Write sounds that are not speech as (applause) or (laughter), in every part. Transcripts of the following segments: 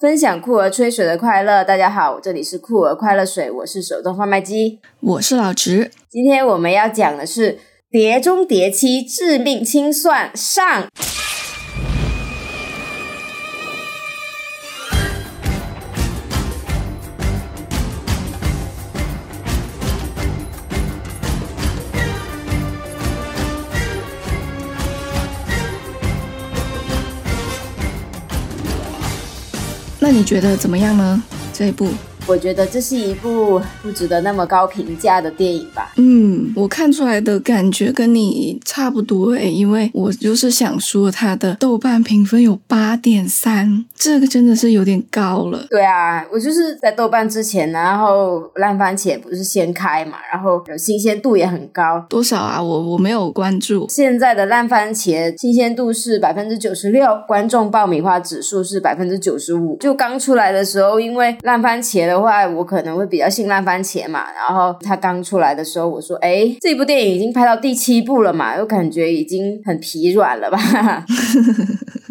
分享酷儿吹水的快乐。大家好，这里是酷儿快乐水，我是手动贩卖机，我是老直。今天我们要讲的是《碟中谍七：致命清算》上。那你觉得怎么样呢？这一部？我觉得这是一部不值得那么高评价的电影吧。嗯，我看出来的感觉跟你差不多诶，因为我就是想说它的豆瓣评分有八点三，这个真的是有点高了。对啊，我就是在豆瓣之前，然后烂番茄不是先开嘛，然后新鲜度也很高。多少啊？我我没有关注。现在的烂番茄新鲜度是百分之九十六，观众爆米花指数是百分之九十五。就刚出来的时候，因为烂番茄的。话我可能会比较信烂番茄嘛，然后他刚出来的时候，我说，哎，这部电影已经拍到第七部了嘛，又感觉已经很疲软了吧？(laughs)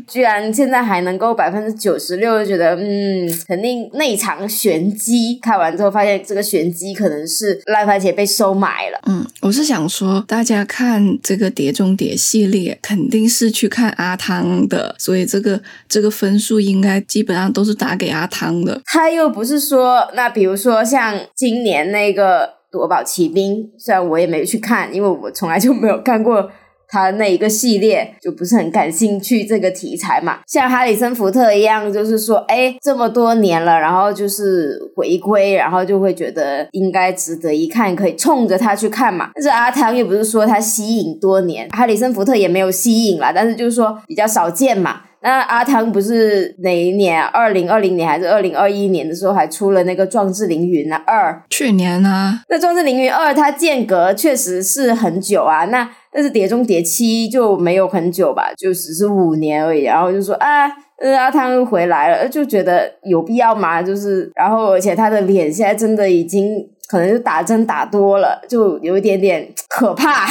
居然现在还能够百分之九十六，就觉得嗯，肯定内藏玄机。看完之后发现这个玄机可能是烂番茄被收买了。嗯，我是想说，大家看这个《碟中谍》系列，肯定是去看阿汤的，所以这个这个分数应该基本上都是打给阿汤的。他又不是说，那比如说像今年那个《夺宝奇兵》，虽然我也没去看，因为我从来就没有看过。他那一个系列就不是很感兴趣这个题材嘛，像哈里森福特一样，就是说，哎，这么多年了，然后就是回归，然后就会觉得应该值得一看，可以冲着他去看嘛。但是阿汤又不是说他吸引多年，哈里森福特也没有吸引啦，但是就是说比较少见嘛。那阿汤不是哪一年？二零二零年还是二零二一年的时候还出了那个《壮志凌云》啊？二去年啊？那《壮志凌云二》它间隔确实是很久啊，那。但是《碟中谍七》就没有很久吧，就只是五年而已。然后就说啊，呃阿汤又回来了，就觉得有必要吗？就是，然后而且他的脸现在真的已经可能是打针打多了，就有一点点可怕。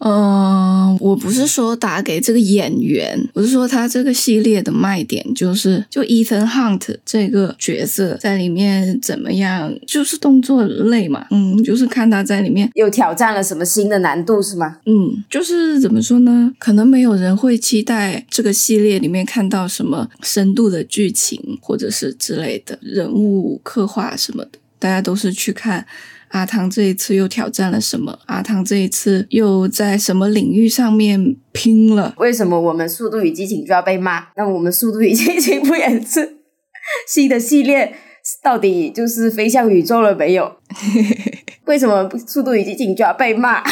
嗯，我不是说打给这个演员，我是说他这个系列的卖点就是，就 Ethan Hunt 这个角色在里面怎么样，就是动作类嘛，嗯，就是看他在里面又挑战了什么新的难度是吗？嗯，就是怎么说呢？可能没有人会期待这个系列里面看到什么深度的剧情或者是之类的人物刻画什么的，大家都是去看。阿汤这一次又挑战了什么？阿汤这一次又在什么领域上面拼了？为什么我们《速度与激情》就要被骂？(laughs) 那我们《速度与激情》不也是 (laughs) 新的系列？到底就是飞向宇宙了没有？(laughs) 为什么《速度与激情》就要被骂？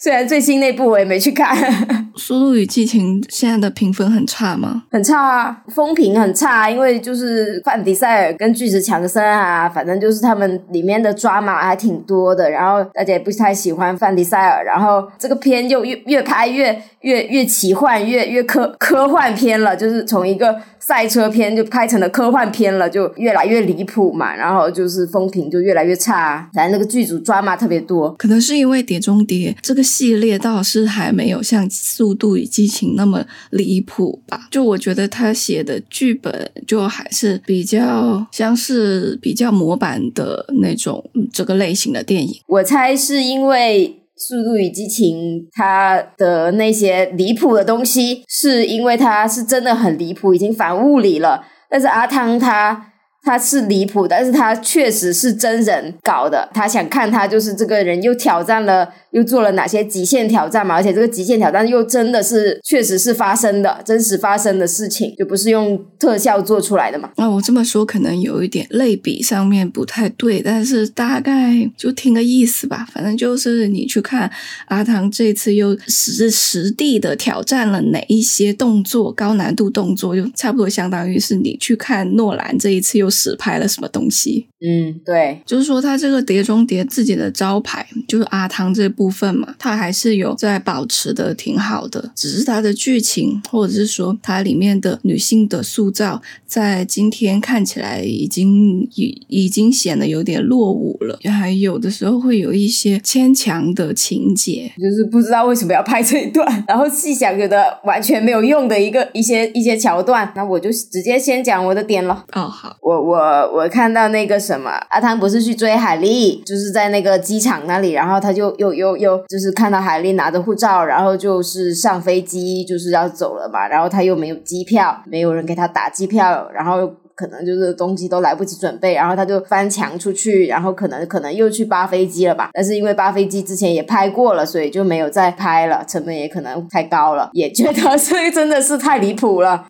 虽然最新那部我也没去看，(laughs)《速度与激情》现在的评分很差吗？很差啊，风评很差，因为就是范迪塞尔跟巨石强森啊，反正就是他们里面的抓马还挺多的，然后大家也不太喜欢范迪塞尔，然后这个片又越越拍越越越奇幻，越越科科幻片了，就是从一个。赛车片就拍成了科幻片了，就越来越离谱嘛，然后就是风评就越来越差。反正那个剧组抓马特别多，可能是因为《碟中谍》这个系列倒是还没有像《速度与激情》那么离谱吧。就我觉得他写的剧本就还是比较像是比较模板的那种这个类型的电影。我猜是因为。《速度与激情》它的那些离谱的东西，是因为它是真的很离谱，已经反物理了。但是阿汤他。他是离谱，但是他确实是真人搞的。他想看他就是这个人又挑战了，又做了哪些极限挑战嘛？而且这个极限挑战又真的是确实是发生的，真实发生的事情，就不是用特效做出来的嘛？那我这么说可能有一点类比上面不太对，但是大概就听个意思吧。反正就是你去看阿汤这次又实实地的挑战了哪一些动作，高难度动作，就差不多相当于是你去看诺兰这一次又。又实拍了什么东西。嗯，对，就是说，他这个《碟中谍》自己的招牌就是阿汤这部分嘛，他还是有在保持的挺好的，只是他的剧情或者是说它里面的女性的塑造，在今天看起来已经已已经显得有点落伍了，还有的时候会有一些牵强的情节，就是不知道为什么要拍这一段，然后细想觉得完全没有用的一个一些一些桥段，那我就直接先讲我的点了。哦，好，我我我看到那个。什么？阿汤不是去追海莉，就是在那个机场那里，然后他就又又又就是看到海莉拿着护照，然后就是上飞机，就是要走了嘛，然后他又没有机票，没有人给他打机票，然后。可能就是东西都来不及准备，然后他就翻墙出去，然后可能可能又去扒飞机了吧？但是因为扒飞机之前也拍过了，所以就没有再拍了，成本也可能太高了，也觉得这真的是太离谱了。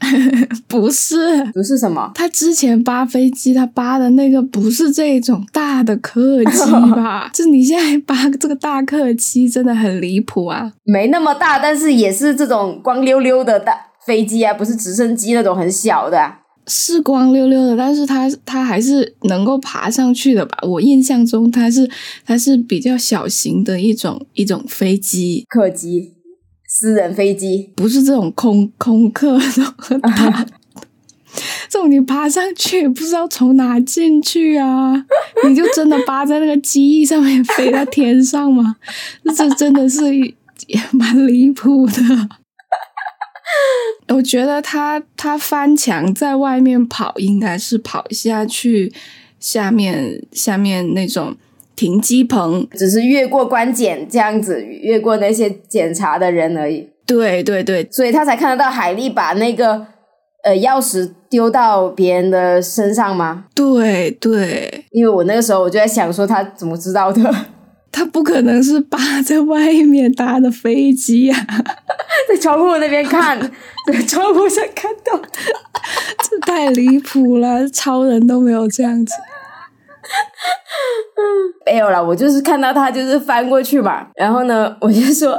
不是，不是什么？他之前扒飞机，他扒的那个不是这种大的客机吧？(laughs) 就你现在扒这个大客机，真的很离谱啊！没那么大，但是也是这种光溜溜的大飞机啊，不是直升机那种很小的。是光溜溜的，但是它它还是能够爬上去的吧？我印象中它是它是比较小型的一种一种飞机，客机，私人飞机，不是这种空空客这种大，这种你爬上去不知道从哪进去啊？你就真的扒在那个机翼上面飞到天上吗？这真的是也蛮离谱的。(laughs) 我觉得他他翻墙在外面跑，应该是跑下去下面下面那种停机棚，只是越过关检这样子，越过那些检查的人而已。对对对，所以他才看得到海丽把那个呃钥匙丢到别人的身上吗？对对，因为我那个时候我就在想说，他怎么知道的？他不可能是扒在外面搭的飞机呀，(laughs) 在窗户那边看，(laughs) 在窗户上看到，这太离谱了，超人都没有这样子。(laughs) 没有了，我就是看到他就是翻过去嘛，然后呢，我就说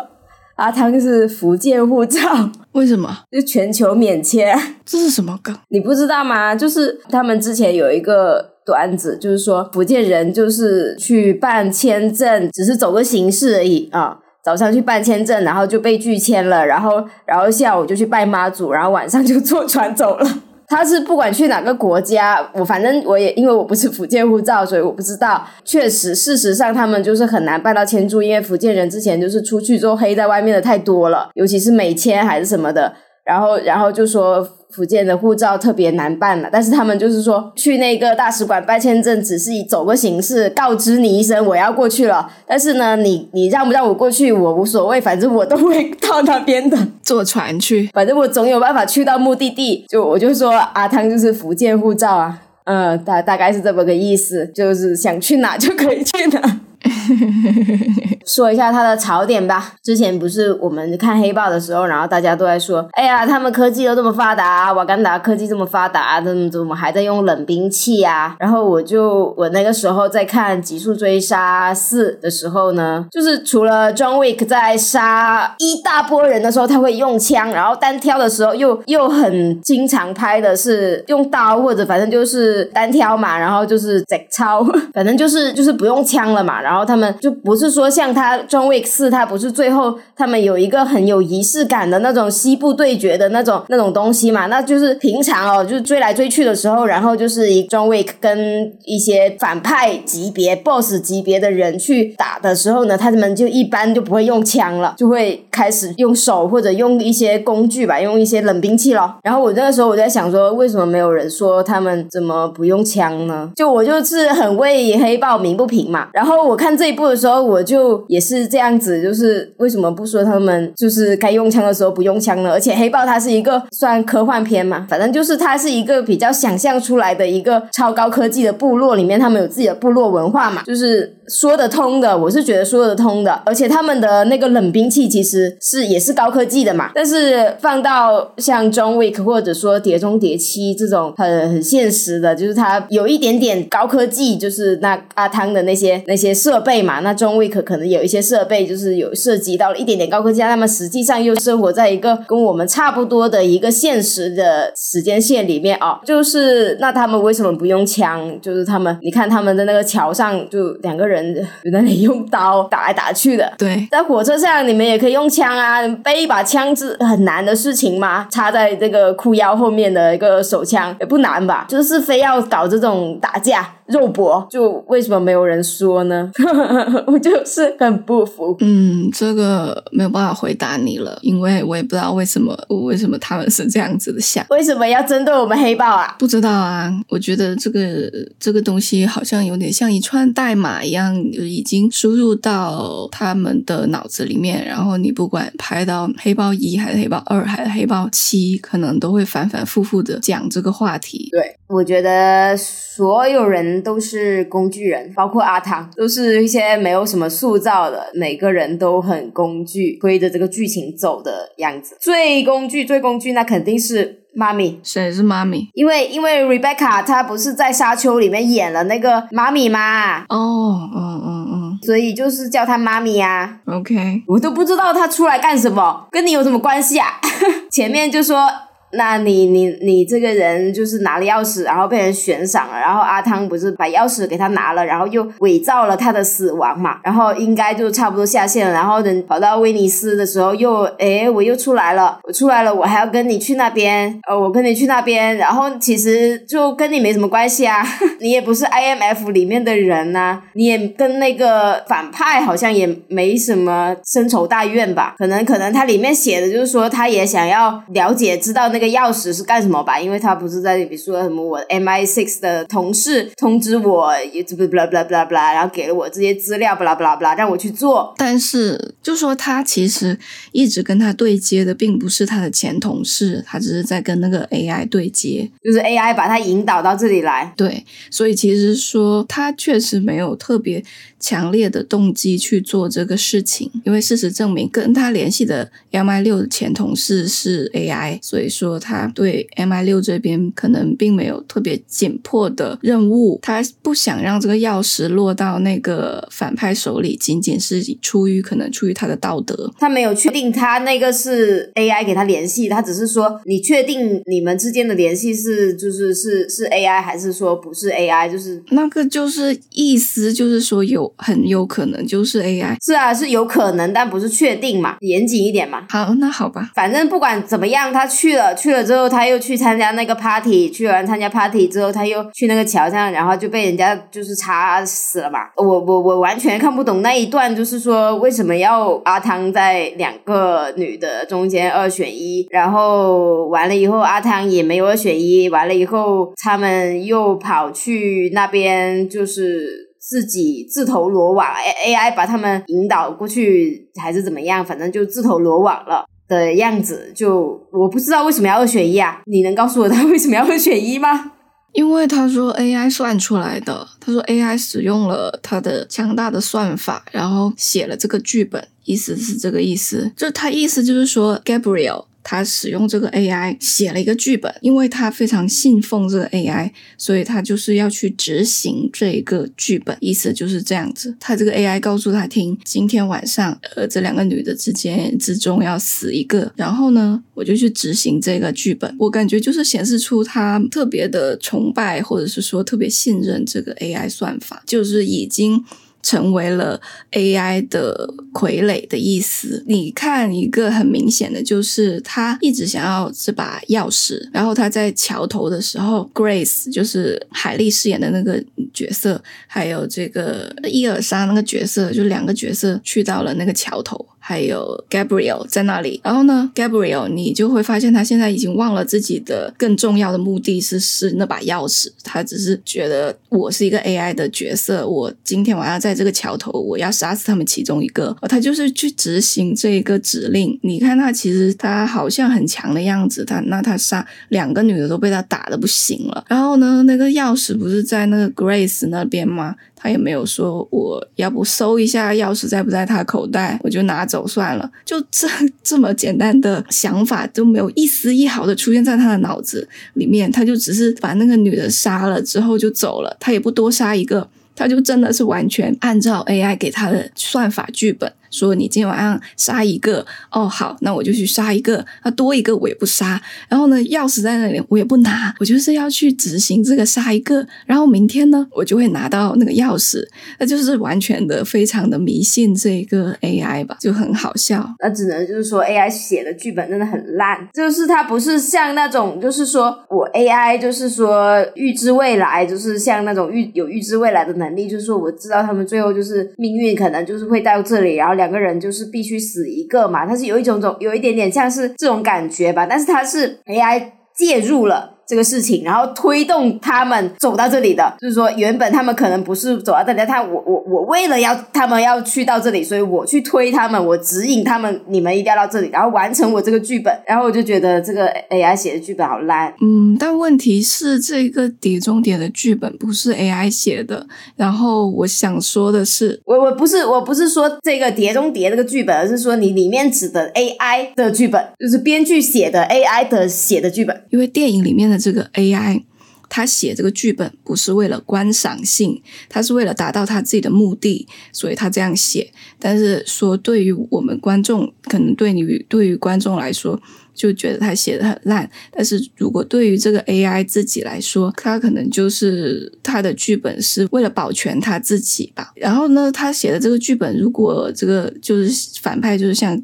阿汤是福建护照，(laughs) 为什么？就全球免签，这是什么梗？你不知道吗？就是他们之前有一个。段子就是说，福建人就是去办签证，只是走个形式而已啊。早上去办签证，然后就被拒签了，然后然后下午就去拜妈祖，然后晚上就坐船走了。他是不管去哪个国家，我反正我也因为我不是福建护照，所以我不知道。确实，事实上他们就是很难办到签注，因为福建人之前就是出去之后黑在外面的太多了，尤其是美签还是什么的。然后，然后就说福建的护照特别难办了，但是他们就是说去那个大使馆办签证，只是以走个形式，告知你一声我要过去了。但是呢，你你让不让我过去，我无所谓，反正我都会到那边的，坐船去，反正我总有办法去到目的地。就我就说阿汤就是福建护照啊，嗯，大大概是这么个意思，就是想去哪就可以去哪。(laughs) 说一下它的槽点吧。之前不是我们看黑豹的时候，然后大家都在说：“哎呀，他们科技都这么发达，瓦干达科技这么发达，怎么怎么还在用冷兵器啊？”然后我就我那个时候在看《极速追杀四》的时候呢，就是除了 John Wick 在杀一大波人的时候他会用枪，然后单挑的时候又又很经常拍的是用刀或者反正就是单挑嘛，然后就是贼超，(laughs) 反正就是就是不用枪了嘛。然然后他们就不是说像他《John Wick 四》，他不是最后他们有一个很有仪式感的那种西部对决的那种那种东西嘛？那就是平常哦，就是追来追去的时候，然后就是以 John Wick 跟一些反派级别、Boss 级别的人去打的时候呢，他们就一般就不会用枪了，就会开始用手或者用一些工具吧，用一些冷兵器咯。然后我那个时候我在想说，为什么没有人说他们怎么不用枪呢？就我就是很为黑豹鸣不平嘛。然后我。看这一部的时候，我就也是这样子，就是为什么不说他们就是该用枪的时候不用枪呢？而且黑豹它是一个算科幻片嘛，反正就是它是一个比较想象出来的一个超高科技的部落里面，他们有自己的部落文化嘛，就是说得通的，我是觉得说得通的，而且他们的那个冷兵器其实是也是高科技的嘛。但是放到像 John Wick 或者说碟中谍七这种很很现实的，就是它有一点点高科技，就是那阿汤的那些那些设备嘛。那 John Wick 可能有一些设备就是有涉及到了一点点高科技，他们实际上又生活在一个跟我们差不多的一个现实的时间线里面啊。就是那他们为什么不用枪？就是他们你看他们的那个桥上就两个人在那里用刀打来打去的。对，在火车上你们也可以用枪啊，背一把枪是很难的事情吗？插在这个裤腰后面的一个手枪也不难吧？就是非要搞这种打架肉搏，就为什么没有人说呢？(laughs) 我就是很不服。嗯，这个没有办法回答你了，因为我也不知道为什么为什么他们是这样子的想。为什么要针对我们黑豹啊？不知道啊，我觉得这个这个东西好像有点像一串代码一样，已经输入到他们的脑子里面，然后你不管拍到黑豹一还是黑豹二还是黑豹七，可能都会反反复复的讲这个话题。对，我觉得所有人都是工具人，包括阿汤，都是一些没有什么塑造的，每个人都很工具，推着这个剧情走的样子。最工具，最工具，那肯定是妈咪。谁是妈咪？因为因为 Rebecca 她不是在沙丘里面演了那个妈咪吗？哦，嗯嗯所以就是叫她妈咪啊。嗯，OK，我都不知道她出来干什么，跟你有什么关系啊？(laughs) 前面就说。那你你你这个人就是拿了钥匙，然后被人悬赏了，然后阿汤不是把钥匙给他拿了，然后又伪造了他的死亡嘛，然后应该就差不多下线了，然后等跑到威尼斯的时候又诶我又出来了，我出来了，我还要跟你去那边，呃我跟你去那边，然后其实就跟你没什么关系啊，(laughs) 你也不是 IMF 里面的人呐、你也跟那个反派好像也没什么深仇大怨吧，可能可能他里面写的就是说他也想要了解知道那。那个钥匙是干什么吧？因为他不是在那里说什么我 MI six 的同事通知我，也不不啦不啦不啦不啦，然后给了我这些资料，不啦不啦不啦，让我去做。但是就说他其实一直跟他对接的，并不是他的前同事，他只是在跟那个 AI 对接，就是 AI 把他引导到这里来。对，所以其实说他确实没有特别强烈的动机去做这个事情，因为事实证明跟他联系的 MI 六的前同事是 AI，所以说。说他对 MI 六这边可能并没有特别紧迫的任务，他不想让这个钥匙落到那个反派手里，仅仅是出于可能出于他的道德。他没有确定他那个是 AI 给他联系，他只是说你确定你们之间的联系是就是是是 AI 还是说不是 AI？就是那个就是意思就是说有很有可能就是 AI。是啊，是有可能，但不是确定嘛，严谨一点嘛。好，那好吧，反正不管怎么样，他去了。去了之后，他又去参加那个 party，去完参加 party 之后，他又去那个桥上，然后就被人家就是插死了嘛。我我我完全看不懂那一段，就是说为什么要阿汤在两个女的中间二选一，然后完了以后阿汤也没有二选一，完了以后他们又跑去那边就是。自己自投罗网，A A I 把他们引导过去，还是怎么样？反正就自投罗网了。的样子，就我不知道为什么要二选一啊？你能告诉我他为什么要二选一吗？因为他说 AI 算出来的，他说 AI 使用了他的强大的算法，然后写了这个剧本，意思是这个意思。就他意思就是说，Gabriel 他使用这个 AI 写了一个剧本，因为他非常信奉这个 AI，所以他就是要去执行这个剧本，意思就是这样子。他这个 AI 告诉他听，今天晚上呃这两个女的之间之中要死一个，然后呢我就去执行这个剧本。我感觉就是显示出他特别的崇拜，或者是说特别信任这个 AI 算法，就是已经。成为了 AI 的傀儡的意思。你看一个很明显的，就是他一直想要这把钥匙，然后他在桥头的时候，Grace 就是海莉饰演的那个角色，还有这个伊尔莎那个角色，就两个角色去到了那个桥头。还有 Gabriel 在那里，然后呢，Gabriel 你就会发现他现在已经忘了自己的更重要的目的是是那把钥匙，他只是觉得我是一个 AI 的角色，我今天晚上在在这个桥头，我要杀死他们其中一个，他就是去执行这一个指令。你看他其实他好像很强的样子，他那他杀两个女的都被他打的不行了，然后呢，那个钥匙不是在那个 Grace 那边吗？他也没有说我要不搜一下钥匙在不在他口袋，我就拿走算了。就这这么简单的想法都没有一丝一毫的出现在他的脑子里面，他就只是把那个女的杀了之后就走了，他也不多杀一个。他就真的是完全按照 AI 给他的算法剧本。说你今天晚上杀一个哦，好，那我就去杀一个，那多一个我也不杀。然后呢，钥匙在那里我也不拿，我就是要去执行这个杀一个。然后明天呢，我就会拿到那个钥匙。那就是完全的非常的迷信这个 AI 吧，就很好笑。那只能就是说 AI 写的剧本真的很烂，就是它不是像那种就是说我 AI 就是说预知未来，就是像那种预有预知未来的能力，就是说我知道他们最后就是命运可能就是会到这里，然后。两个人就是必须死一个嘛，它是有一种种有一点点像是这种感觉吧，但是它是 AI 介入了。这个事情，然后推动他们走到这里的，就是说原本他们可能不是走到这里，他我我我为了要他们要去到这里，所以我去推他们，我指引他们，你们一定要到这里，然后完成我这个剧本。然后我就觉得这个 AI 写的剧本好烂。嗯，但问题是这个《碟中谍》的剧本不是 AI 写的。然后我想说的是，我我不是我不是说这个《碟中谍》这个剧本，而是说你里面指的 AI 的剧本，就是编剧写的 AI 的写的剧本，因为电影里面的。这个 AI，他写这个剧本不是为了观赏性，他是为了达到他自己的目的，所以他这样写。但是说对于我们观众，可能对你对于观众来说，就觉得他写的很烂。但是如果对于这个 AI 自己来说，他可能就是他的剧本是为了保全他自己吧。然后呢，他写的这个剧本，如果这个就是反派，就是像。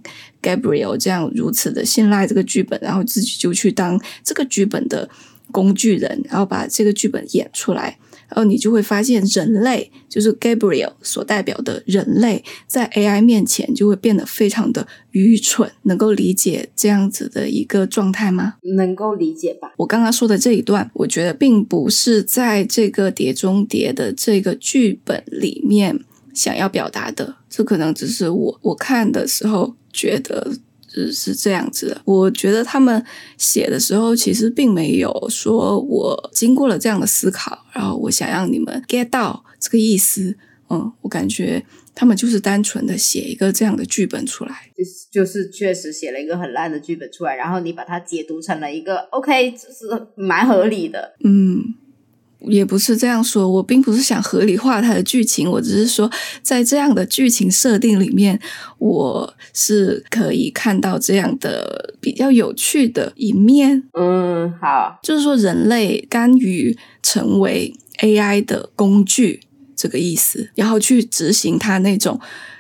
Gabriel 这样如此的信赖这个剧本，然后自己就去当这个剧本的工具人，然后把这个剧本演出来，然后你就会发现，人类就是 Gabriel 所代表的人类，在 AI 面前就会变得非常的愚蠢。能够理解这样子的一个状态吗？能够理解吧。我刚刚说的这一段，我觉得并不是在这个《碟中谍》的这个剧本里面想要表达的，这可能只是我我看的时候。觉得是是这样子的，我觉得他们写的时候其实并没有说我经过了这样的思考，然后我想让你们 get 到这个意思。嗯，我感觉他们就是单纯的写一个这样的剧本出来，就是就是确实写了一个很烂的剧本出来，然后你把它解读成了一个 OK，这是蛮合理的。嗯。也不是这样说，我并不是想合理化它的剧情，我只是说，在这样的剧情设定里面，我是可以看到这样的比较有趣的一面。嗯，好，就是说人类甘于成为 AI 的工具这个意思，然后去执行它那种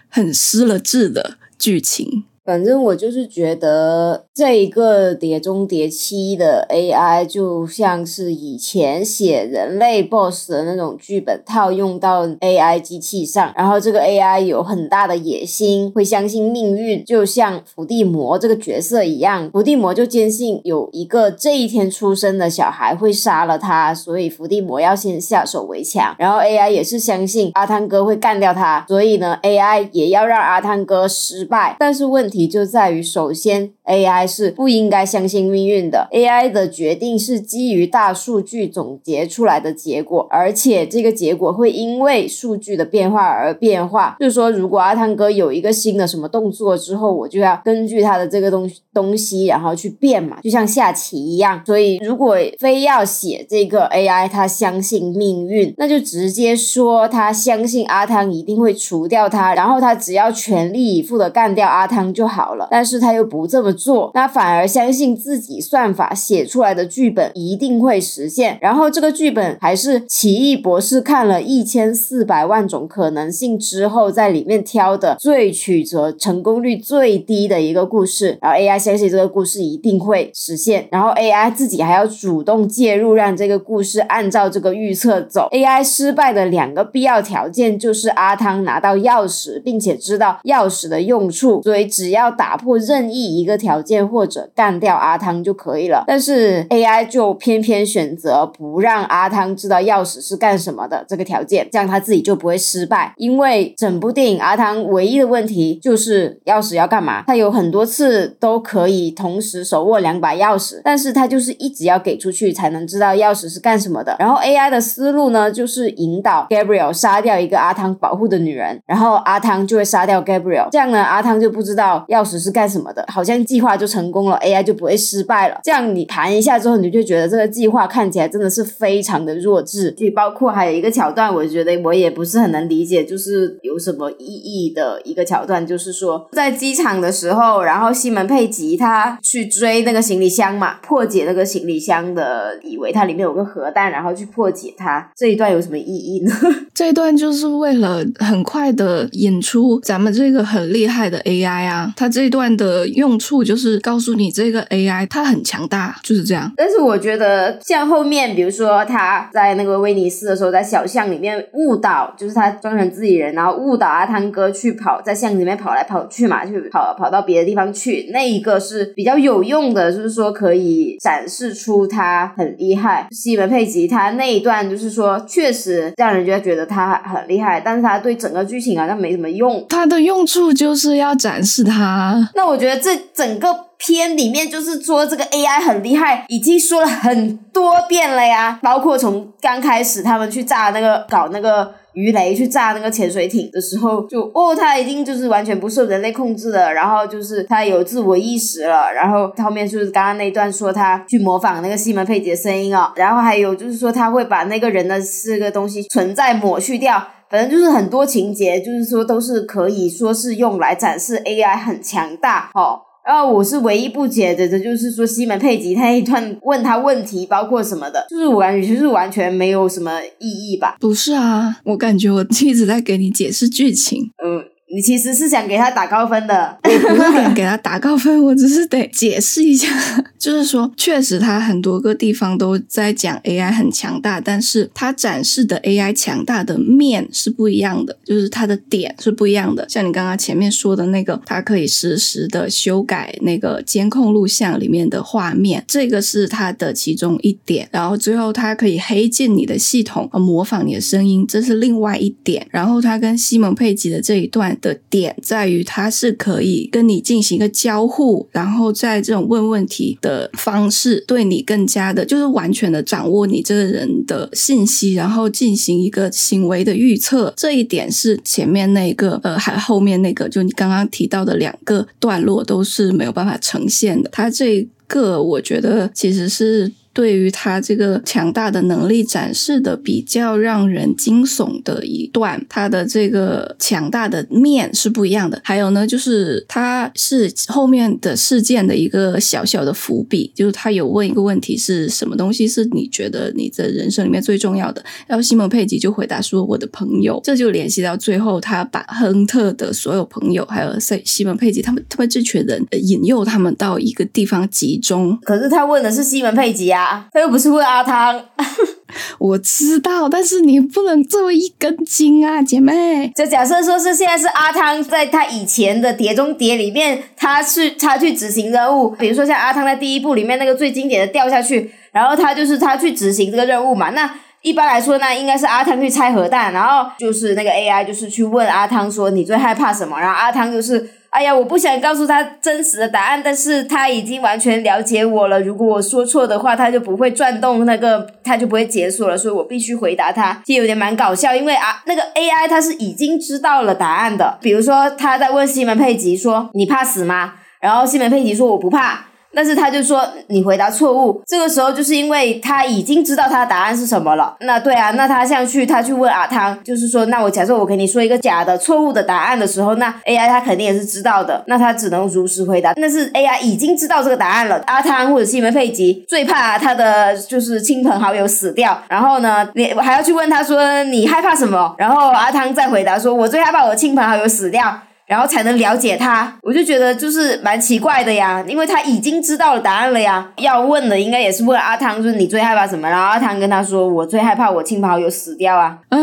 很失了智的剧情。反正我就是觉得这一个《碟中谍七》的 AI 就像是以前写人类 BOSS 的那种剧本套用到 AI 机器上，然后这个 AI 有很大的野心，会相信命运，就像伏地魔这个角色一样，伏地魔就坚信有一个这一天出生的小孩会杀了他，所以伏地魔要先下手为强。然后 AI 也是相信阿汤哥会干掉他，所以呢，AI 也要让阿汤哥失败。但是问题。题就在于，首先，AI 是不应该相信命运的。AI 的决定是基于大数据总结出来的结果，而且这个结果会因为数据的变化而变化。就是说，如果阿汤哥有一个新的什么动作之后，我就要根据他的这个东东西，然后去变嘛，就像下棋一样。所以，如果非要写这个 AI，他相信命运，那就直接说他相信阿汤一定会除掉他，然后他只要全力以赴的干掉阿汤就。就好了，但是他又不这么做，那反而相信自己算法写出来的剧本一定会实现。然后这个剧本还是奇异博士看了一千四百万种可能性之后，在里面挑的最曲折、成功率最低的一个故事。然后 AI 相信这个故事一定会实现，然后 AI 自己还要主动介入，让这个故事按照这个预测走。AI 失败的两个必要条件就是阿汤拿到钥匙，并且知道钥匙的用处，所以只要。要打破任意一个条件或者干掉阿汤就可以了。但是 AI 就偏偏选择不让阿汤知道钥匙是干什么的这个条件，这样他自己就不会失败。因为整部电影阿汤唯一的问题就是钥匙要干嘛？他有很多次都可以同时手握两把钥匙，但是他就是一直要给出去才能知道钥匙是干什么的。然后 AI 的思路呢，就是引导 Gabriel 杀掉一个阿汤保护的女人，然后阿汤就会杀掉 Gabriel，这样呢，阿汤就不知道钥匙是干什么的，好像计划就成功了，AI 就不会失败了。这样你盘一下之后，你就觉得这个计划看起来真的是非常的弱智。就包括还有一个桥段，我觉得我也不是很能理解，就是有什么意义的一个桥段，就是说在机场的时候，然后西门佩吉他去追那个行李箱嘛，破解那个行李箱的，以为它里面有个核弹，然后去破解它。这一段有什么意义呢？(laughs) 这一段就是为了很快的引出咱们这个很厉害的 AI 啊，它这一段的用处就是告诉你这个 AI 它很强大，就是这样。但是我觉得像后面，比如说他在那个威尼斯的时候，在小巷里面误导，就是他装成自己人，然后误导阿汤哥去跑在巷子里面跑来跑去嘛，去跑跑到别的地方去，那一个是比较有用的，就是说可以展示出他很厉害。西门佩吉他那一段就是说，确实让人家觉得他很厉害，但是他对整个剧情好像没什么用。他的用处就是要展示啊。那我觉得这整个片里面就是说这个 AI 很厉害，已经说了很多遍了呀。包括从刚开始他们去炸那个搞那个鱼雷去炸那个潜水艇的时候，就哦，他已经就是完全不受人类控制了，然后就是他有自我意识了，然后后面就是刚刚那段说他去模仿那个西门佩吉的声音哦，然后还有就是说他会把那个人的这个东西存在抹去掉。反正就是很多情节，就是说都是可以说是用来展示 AI 很强大哦。然后我是唯一不解的，这就是说西门佩吉他一段问他问题，包括什么的，就是我感觉就是完全没有什么意义吧。不是啊，我感觉我一直在给你解释剧情。嗯，你其实是想给他打高分的。我不是想给他打高分，我只是得解释一下，就是说，确实他很多个地方都在讲 AI 很强大，但是它展示的 AI 强大的面是不一样的，就是它的点是不一样的。像你刚刚前面说的那个，它可以实时的修改那个监控录像里面的画面，这个是它的其中一点。然后最后它可以黑进你的系统，呃模仿你的声音，这是另外一点。然后它跟西蒙佩吉的这一段的点在于，它是可以跟你进行一个交互，然后在这种问问题的方式，对你更加的，就是完全的掌握你这个人的信息，然后进行一个行为的预测。这一点是前面那个，呃，还后面那个，就你刚刚提到的两个段落都是没有办法呈现的。它这个，我觉得其实是。对于他这个强大的能力展示的比较让人惊悚的一段，他的这个强大的面是不一样的。还有呢，就是他是后面的事件的一个小小的伏笔，就是他有问一个问题是什么东西是你觉得你的人生里面最重要的？然后西蒙佩吉就回答说我的朋友，这就联系到最后他把亨特的所有朋友还有西西蒙佩吉他们他们这群人引诱他们到一个地方集中。可是他问的是西蒙佩吉啊，他又不是问阿汤。(laughs) 我知道，但是你不能这么一根筋啊，姐妹。就假设说是现在是阿汤在他以前的《碟中谍》里面，他是他去执行任务，比如说像阿汤在第一部里面那个最经典的掉下去，然后他就是他去执行这个任务嘛。那一般来说，呢应该是阿汤去拆核弹，然后就是那个 AI 就是去问阿汤说你最害怕什么，然后阿汤就是。哎呀，我不想告诉他真实的答案，但是他已经完全了解我了。如果我说错的话，他就不会转动那个，他就不会解锁了，所以我必须回答他。就有点蛮搞笑，因为啊，那个 AI 他是已经知道了答案的。比如说他在问西门佩吉说：“你怕死吗？”然后西门佩吉说：“我不怕。”但是他就说你回答错误，这个时候就是因为他已经知道他的答案是什么了。那对啊，那他像去他去问阿汤，就是说，那我假设我给你说一个假的错误的答案的时候，那 AI 他肯定也是知道的，那他只能如实回答。但是 AI 已经知道这个答案了，阿汤或者西门佩吉最怕他的就是亲朋好友死掉，然后呢，你还要去问他说你害怕什么，然后阿汤再回答说我最害怕我亲朋好友死掉。然后才能了解他，我就觉得就是蛮奇怪的呀，因为他已经知道了答案了呀。要问的应该也是问阿汤，就是你最害怕什么？然后阿汤跟他说，我最害怕我亲朋好友死掉啊，啊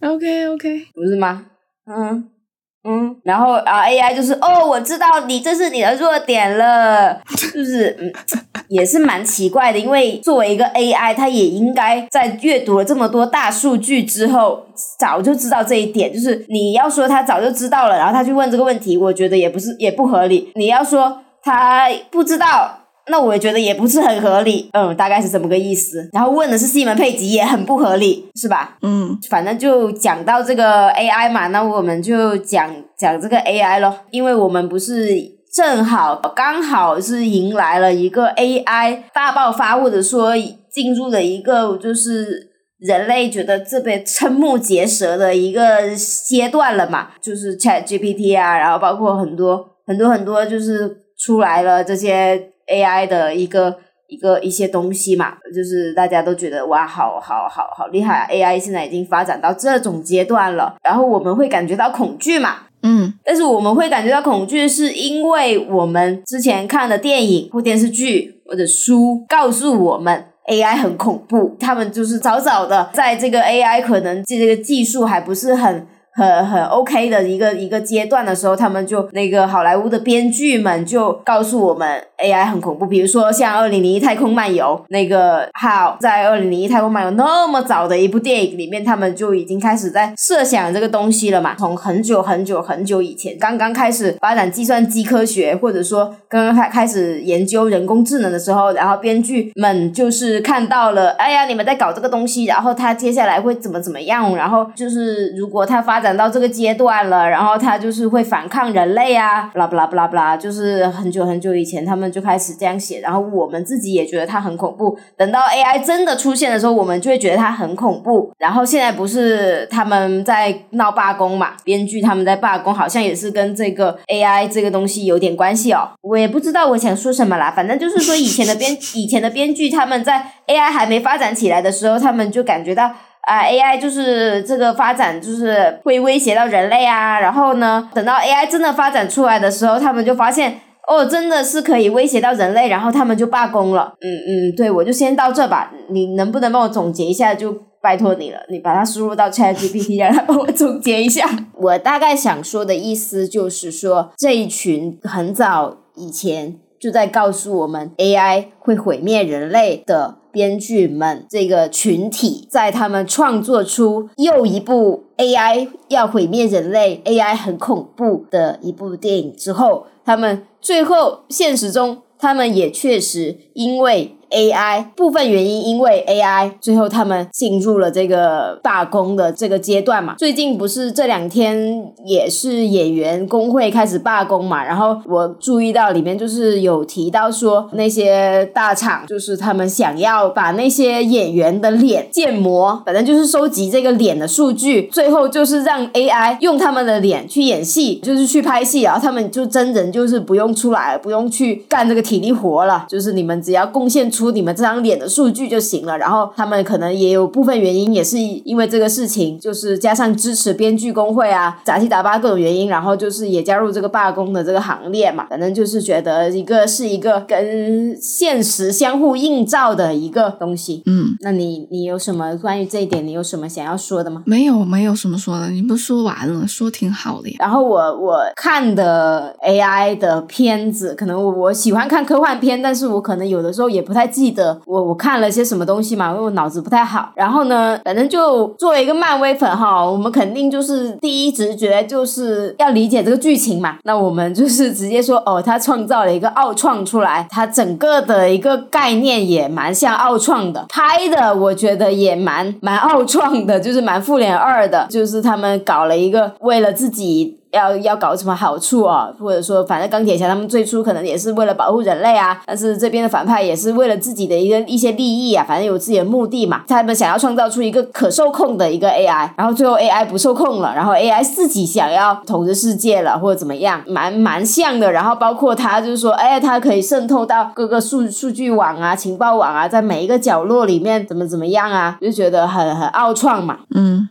，OK OK，不是吗？嗯，嗯，然后啊，AI 就是哦，我知道你这是你的弱点了，(laughs) 就是嗯，也是蛮奇怪的，因为作为一个 AI，它也应该在阅读了这么多大数据之后，早就知道这一点。就是你要说他早就知道了，然后他去问这个问题，我觉得也不是也不合理。你要说他不知道。那我也觉得也不是很合理，嗯，大概是这么个意思。然后问的是西门佩吉，也很不合理，是吧？嗯，反正就讲到这个 AI 嘛，那我们就讲讲这个 AI 咯，因为我们不是正好刚好是迎来了一个 AI 大爆发，或者说进入了一个就是人类觉得这边瞠目结舌的一个阶段了嘛，就是 ChatGPT 啊，然后包括很多很多很多就是出来了这些。AI 的一个一个一些东西嘛，就是大家都觉得哇，好好好好厉害啊！AI 现在已经发展到这种阶段了，然后我们会感觉到恐惧嘛，嗯，但是我们会感觉到恐惧，是因为我们之前看的电影或电视剧或者书告诉我们 AI 很恐怖，他们就是早早的在这个 AI 可能这个技术还不是很。很很 OK 的一个一个阶段的时候，他们就那个好莱坞的编剧们就告诉我们 AI 很恐怖。比如说像《二零零一太空漫游》那个好，在《二零零一太空漫游》那么早的一部电影里面，他们就已经开始在设想这个东西了嘛。从很久很久很久以前，刚刚开始发展计算机科学，或者说刚刚开开始研究人工智能的时候，然后编剧们就是看到了，哎呀，你们在搞这个东西，然后他接下来会怎么怎么样？然后就是如果他发展到这个阶段了，然后他就是会反抗人类啊，不啦不啦不啦不啦，就是很久很久以前他们就开始这样写，然后我们自己也觉得它很恐怖。等到 AI 真的出现的时候，我们就会觉得它很恐怖。然后现在不是他们在闹罢工嘛？编剧他们在罢工，好像也是跟这个 AI 这个东西有点关系哦。我也不知道我想说什么啦，反正就是说以前的编 (laughs) 以前的编剧他们在 AI 还没发展起来的时候，他们就感觉到。啊，AI 就是这个发展，就是会威胁到人类啊。然后呢，等到 AI 真的发展出来的时候，他们就发现，哦，真的是可以威胁到人类，然后他们就罢工了。嗯嗯，对，我就先到这吧。你能不能帮我总结一下？就拜托你了，你把它输入到 ChatGPT，(laughs) 让它帮我总结一下。我大概想说的意思就是说，这一群很早以前就在告诉我们 AI 会毁灭人类的。编剧们这个群体，在他们创作出又一部 AI 要毁灭人类、AI 很恐怖的一部电影之后，他们最后现实中，他们也确实因为。AI 部分原因，因为 AI 最后他们进入了这个罢工的这个阶段嘛。最近不是这两天也是演员工会开始罢工嘛？然后我注意到里面就是有提到说那些大厂就是他们想要把那些演员的脸建模，反正就是收集这个脸的数据，最后就是让 AI 用他们的脸去演戏，就是去拍戏，然后他们就真人就是不用出来，不用去干这个体力活了，就是你们只要贡献出。你们这张脸的数据就行了，然后他们可能也有部分原因，也是因为这个事情，就是加上支持编剧工会啊，杂七杂八各种原因，然后就是也加入这个罢工的这个行列嘛。反正就是觉得一个是一个跟现实相互映照的一个东西。嗯，那你你有什么关于这一点，你有什么想要说的吗？没有，没有什么说的，你不说完了，说挺好的呀。然后我我看的 AI 的片子，可能我我喜欢看科幻片，但是我可能有的时候也不太。记得我我看了些什么东西嘛？因为我脑子不太好。然后呢，反正就作为一个漫威粉哈，我们肯定就是第一直觉就是要理解这个剧情嘛。那我们就是直接说哦，他创造了一个奥创出来，他整个的一个概念也蛮像奥创的，拍的我觉得也蛮蛮奥创的，就是蛮复联二的，就是他们搞了一个为了自己。要要搞什么好处啊？或者说，反正钢铁侠他们最初可能也是为了保护人类啊，但是这边的反派也是为了自己的一个一些利益啊，反正有自己的目的嘛。他们想要创造出一个可受控的一个 AI，然后最后 AI 不受控了，然后 AI 自己想要统治世界了，或者怎么样，蛮蛮像的。然后包括他就是说，哎，他可以渗透到各个数数据网啊、情报网啊，在每一个角落里面怎么怎么样啊，就觉得很很奥创嘛。嗯。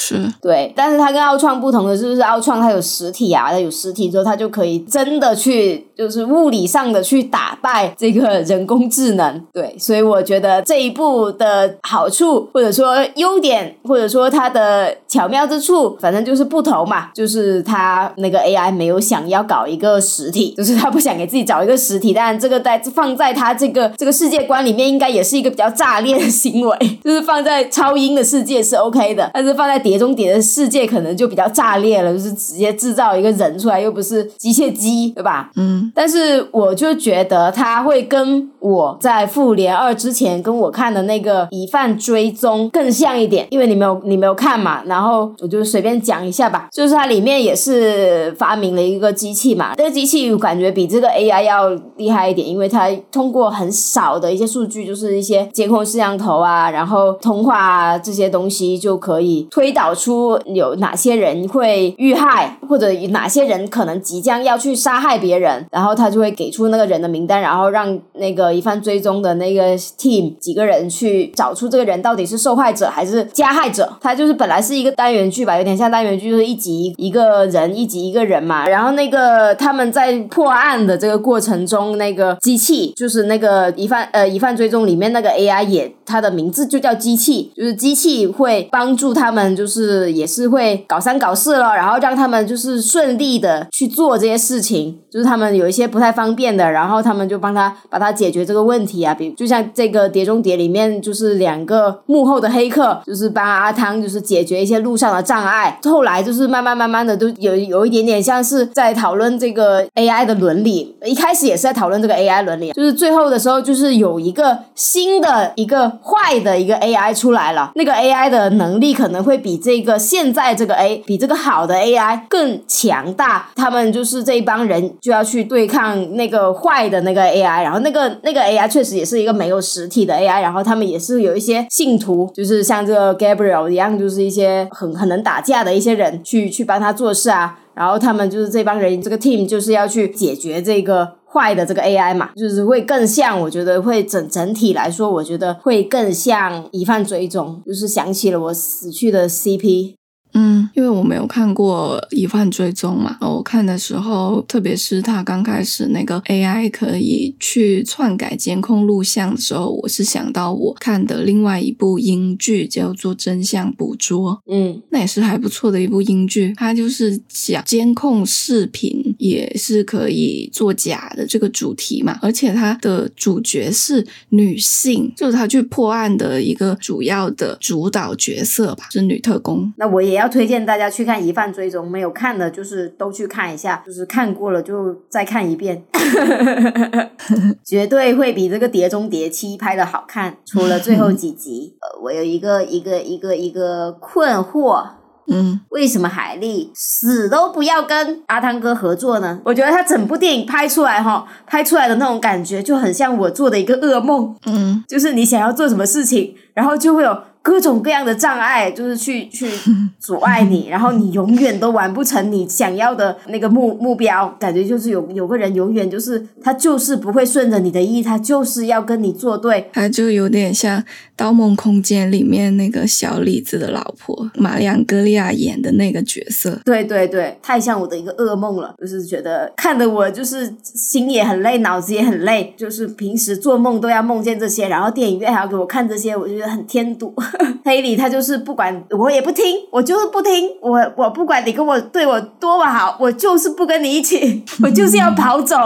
是。对，但是它跟奥创不同的是，不是奥创它有实体啊，它有实体之后，它就可以真的去就是物理上的去打败这个人工智能。对，所以我觉得这一步的好处，或者说优点，或者说它的巧妙之处，反正就是不同嘛。就是它那个 AI 没有想要搞一个实体，就是他不想给自己找一个实体。当然，这个在放在他这个这个世界观里面，应该也是一个比较炸裂的行为。就是放在超英的世界是 OK 的，但是放在碟中谍的世界可能就比较炸裂了，就是直接制造一个人出来，又不是机械机，对吧？嗯，但是我就觉得他会跟我在复联二之前跟我看的那个疑犯追踪更像一点，因为你没有你没有看嘛，然后我就随便讲一下吧，就是它里面也是发明了一个机器嘛，这个机器感觉比这个 AI 要厉害一点，因为它通过很少的一些数据，就是一些监控摄像头啊，然后通话啊这些东西就可以推导出有哪些人会遇害，或者哪些人可能即将要去杀害别人，然后他就会给出那个人的名单，然后让那个疑犯追踪的那个 team 几个人去找出这个人到底是受害者还是加害者。他就是本来是一个单元剧吧，有点像单元剧，就是一集一个人，一集一个人嘛。然后那个他们在破案的这个过程中，那个机器就是那个疑犯呃疑犯追踪里面那个 AI 也，它的名字就叫机器，就是机器会帮助他们，就是也是会搞三搞四了，然后让他们就是顺利的去做这些事情。就是他们有一些不太方便的，然后他们就帮他把他解决这个问题啊。比就像这个《碟中谍》里面，就是两个幕后的黑客，就是帮阿汤就是解决一些路上的障碍。后来就是慢慢慢慢的都有有一点点像是在讨论这个 AI 的伦理。一开始也是在讨论这个 AI 伦理，就是最后的时候就是有一个新的一个坏的一个 AI 出来了，那个 AI 的能力可能会比这个现在这个 A 比这个好的 AI 更强大。他们就是这一帮人。就要去对对抗那个坏的那个 AI，然后那个那个 AI 确实也是一个没有实体的 AI，然后他们也是有一些信徒，就是像这个 Gabriel 一样，就是一些很很能打架的一些人去去帮他做事啊，然后他们就是这帮人这个 team 就是要去解决这个坏的这个 AI 嘛，就是会更像，我觉得会整整体来说，我觉得会更像疑犯追踪，就是想起了我死去的 CP。嗯，因为我没有看过疑犯追踪嘛，我看的时候，特别是他刚开始那个 AI 可以去篡改监控录像的时候，我是想到我看的另外一部英剧叫做《真相捕捉》，嗯，那也是还不错的一部英剧，它就是讲监控视频也是可以作假的这个主题嘛，而且它的主角是女性，就是他去破案的一个主要的主导角色吧，是女特工。那我也要推荐大家去看《疑犯追踪》，没有看的，就是都去看一下，(laughs) 就是看过了就再看一遍，(laughs) 绝对会比这个《碟中谍七》拍的好看。除了最后几集，呃，我有一个一个一个一个困惑，嗯，为什么海莉死都不要跟阿汤哥合作呢？我觉得他整部电影拍出来哈，拍出来的那种感觉就很像我做的一个噩梦，嗯，就是你想要做什么事情，然后就会有。各种各样的障碍，就是去去 (laughs) 阻碍你，然后你永远都完不成你想要的那个目目标。感觉就是有有个人永远就是他就是不会顺着你的意，他就是要跟你作对。他就有点像《盗梦空间》里面那个小李子的老婆玛丽安·格利亚演的那个角色。对对对，太像我的一个噩梦了，就是觉得看得我就是心也很累，脑子也很累，就是平时做梦都要梦见这些，然后电影院还要给我看这些，我就觉得很添堵。(laughs) 黑里他就是不管我也不听，我就是不听，我我不管你跟我对我多么好，我就是不跟你一起，(laughs) 我就是要跑走，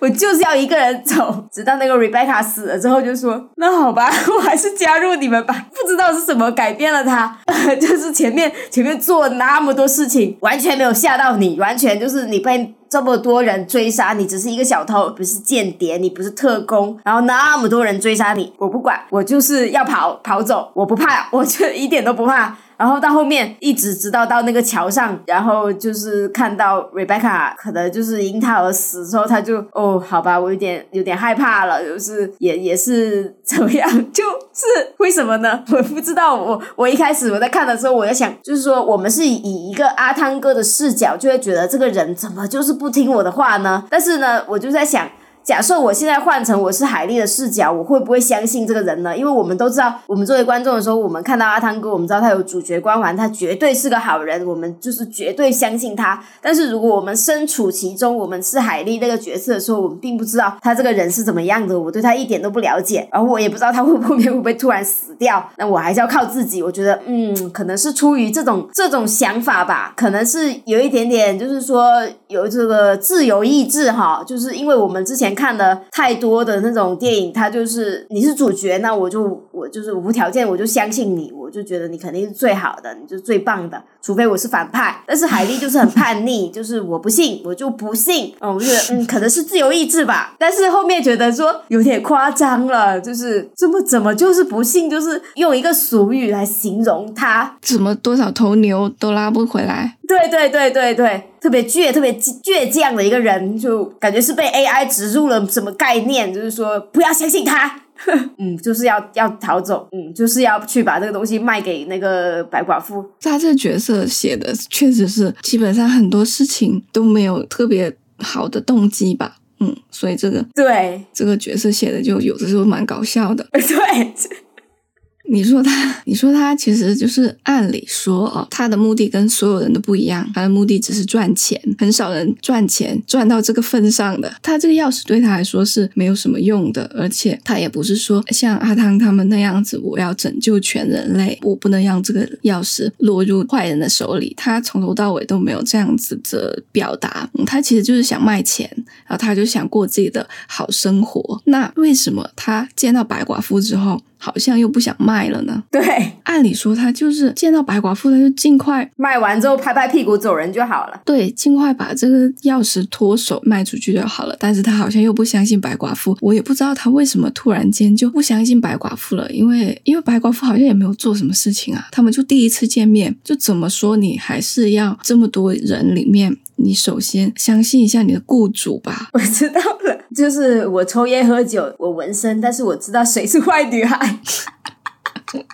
我就是要一个人走，直到那个 Rebecca 死了之后，就说那好吧，(laughs) 我还是加入你们吧。不知道是什么改变了他，就是前面前面做那么多事情，完全没有吓到你，完全就是你被。这么多人追杀你，只是一个小偷，不是间谍，你不是特工，然后那么多人追杀你，我不管，我就是要跑跑走，我不怕，我就一点都不怕。然后到后面一直直到到那个桥上，然后就是看到 Rebecca 可能就是因他而死之后，他就哦，好吧，我有点有点害怕了，就是也也是怎么样，就是为什么呢？我不知道。我我一开始我在看的时候，我在想，就是说我们是以一个阿汤哥的视角，就会觉得这个人怎么就是不听我的话呢？但是呢，我就在想。假设我现在换成我是海莉的视角，我会不会相信这个人呢？因为我们都知道，我们作为观众的时候，我们看到阿汤哥，我们知道他有主角光环，他绝对是个好人，我们就是绝对相信他。但是如果我们身处其中，我们是海莉那个角色的时候，我们并不知道他这个人是怎么样的，我对他一点都不了解，然后我也不知道他会不会会不会突然死掉，那我还是要靠自己。我觉得，嗯，可能是出于这种这种想法吧，可能是有一点点，就是说有这个自由意志哈，就是因为我们之前看的太多的那种电影，他就是你是主角，那我就我就是无条件我就相信你，我就觉得你肯定是最好的，你就最棒的，除非我是反派。但是海莉就是很叛逆，就是我不信，我就不信。嗯，我觉得嗯，可能是自由意志吧。但是后面觉得说有点夸张了，就是这么怎么就是不信，就是用一个俗语来形容他，怎么多少头牛都拉不回来？对对对对对，特别倔、特别倔强的一个人，就感觉是被 AI 植入了什么概念，就是说不要相信他，(laughs) 嗯，就是要要逃走，嗯，就是要去把这个东西卖给那个白寡妇。他这个角色写的确实是，基本上很多事情都没有特别好的动机吧，嗯，所以这个对这个角色写的就有的时候蛮搞笑的。(laughs) 对。你说他，(laughs) 你说他其实就是按理说哦，他的目的跟所有人都不一样，他的目的只是赚钱，很少人赚钱赚到这个份上的。他这个钥匙对他来说是没有什么用的，而且他也不是说像阿汤他们那样子，我要拯救全人类，我不能让这个钥匙落入坏人的手里。他从头到尾都没有这样子的表达，他其实就是想卖钱，然后他就想过自己的好生活。那为什么他见到白寡妇之后？好像又不想卖了呢。对，按理说他就是见到白寡妇，他就尽快卖完之后拍拍屁股走人就好了。对，尽快把这个钥匙脱手卖出去就好了。但是他好像又不相信白寡妇，我也不知道他为什么突然间就不相信白寡妇了。因为因为白寡妇好像也没有做什么事情啊，他们就第一次见面，就怎么说你还是要这么多人里面，你首先相信一下你的雇主吧。我知道了，就是我抽烟喝酒，我纹身，但是我知道谁是坏女孩。(laughs)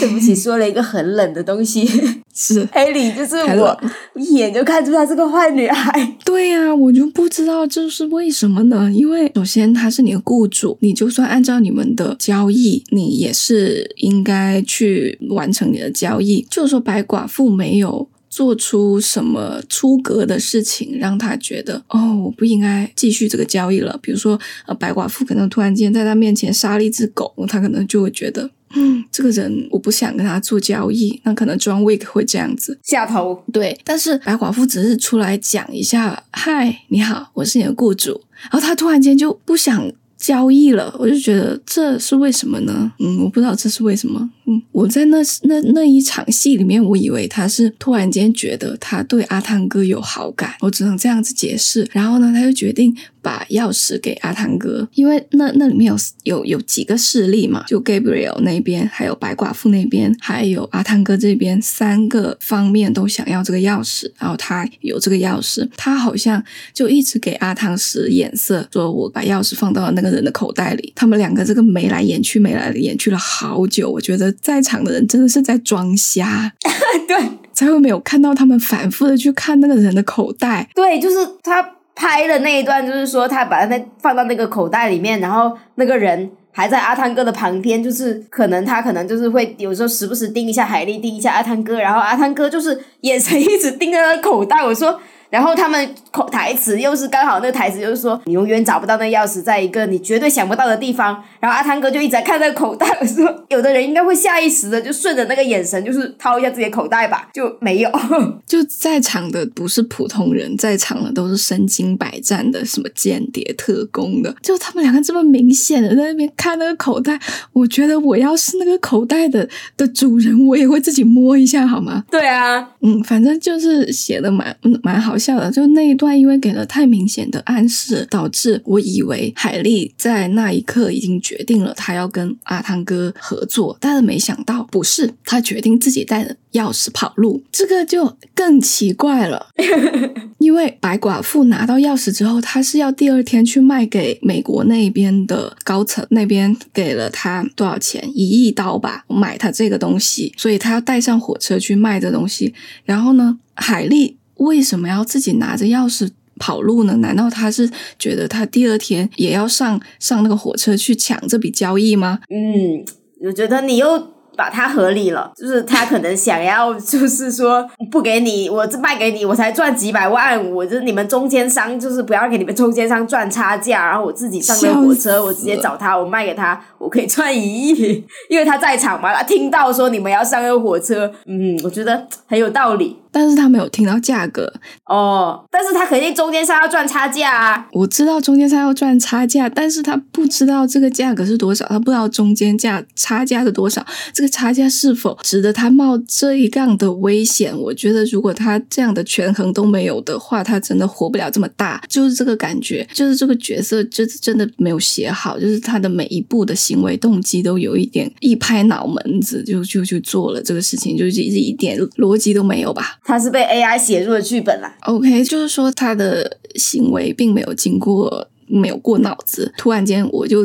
对不起，说了一个很冷的东西。是黑里，就是我一眼就看出她是个坏女孩。对呀，我就不知道这是为什么呢？因为首先她是你的雇主，你就算按照你们的交易，你也是应该去完成你的交易。就是说，白寡妇没有。做出什么出格的事情，让他觉得哦，我不应该继续这个交易了。比如说，呃，白寡妇可能突然间在他面前杀了一只狗，他可能就会觉得，嗯，这个人我不想跟他做交易。那可能庄 Wick 会这样子下头。对，但是白寡妇只是出来讲一下，嗨，你好，我是你的雇主，然后他突然间就不想。交易了，我就觉得这是为什么呢？嗯，我不知道这是为什么。嗯，我在那那那一场戏里面，我以为他是突然间觉得他对阿汤哥有好感，我只能这样子解释。然后呢，他就决定把钥匙给阿汤哥，因为那那里面有有有几个势力嘛，就 Gabriel 那边，还有白寡妇那边，还有阿汤哥这边，三个方面都想要这个钥匙。然后他有这个钥匙，他好像就一直给阿汤使眼色，说我把钥匙放到了那个人的口袋里。他们两个这个眉来眼去，眉来眼去了好久，我觉得。在场的人真的是在装瞎，(laughs) 对，才会没有看到他们反复的去看那个人的口袋。对，就是他拍的那一段，就是说他把那放到那个口袋里面，然后那个人还在阿汤哥的旁边，就是可能他可能就是会有时候时不时盯一下海丽，盯一下阿汤哥，然后阿汤哥就是眼神一直盯着他的口袋。我说。然后他们口台词又是刚好那个台词就是说你永远找不到那钥匙在一个你绝对想不到的地方。然后阿汤哥就一直在看那个口袋，说有的人应该会下意识的就顺着那个眼神，就是掏一下自己的口袋吧，就没有。就在场的不是普通人，在场的都是身经百战的什么间谍特工的。就他们两个这么明显的在那边看那个口袋，我觉得我要是那个口袋的的主人，我也会自己摸一下好吗？对啊，嗯，反正就是写的蛮蛮好。笑的，就那一段，因为给了太明显的暗示，导致我以为海莉在那一刻已经决定了她要跟阿汤哥合作，但是没想到不是，她决定自己带着钥匙跑路，这个就更奇怪了。(laughs) 因为白寡妇拿到钥匙之后，她是要第二天去卖给美国那边的高层，那边给了她多少钱？一亿刀吧，买她这个东西，所以她要带上火车去卖这东西。然后呢，海莉。为什么要自己拿着钥匙跑路呢？难道他是觉得他第二天也要上上那个火车去抢这笔交易吗？嗯，我觉得你又。把它合理了，(laughs) 就是他可能想要，就是说不给你，我这卖给你，我才赚几百万，我就你们中间商就是不要给你们中间商赚差价，然后我自己上个火车，我直接找他，我卖给他，我可以赚一亿，因为他在场嘛，他听到说你们要上个火车，嗯，我觉得很有道理。但是他没有听到价格哦，但是他肯定中间商要赚差价啊。我知道中间商要赚差价，但是他不知道这个价格是多少，他不知道中间价差价是多少，这个差价是否值得他冒这一杠的危险？我觉得如果他这样的权衡都没有的话，他真的活不了这么大。就是这个感觉，就是这个角色就是真的没有写好，就是他的每一步的行为动机都有一点一拍脑门子就就就做了这个事情，就是一一点逻辑都没有吧。他是被 AI 写入了剧本啦。OK，就是说他的行为并没有经过，没有过脑子。突然间，我就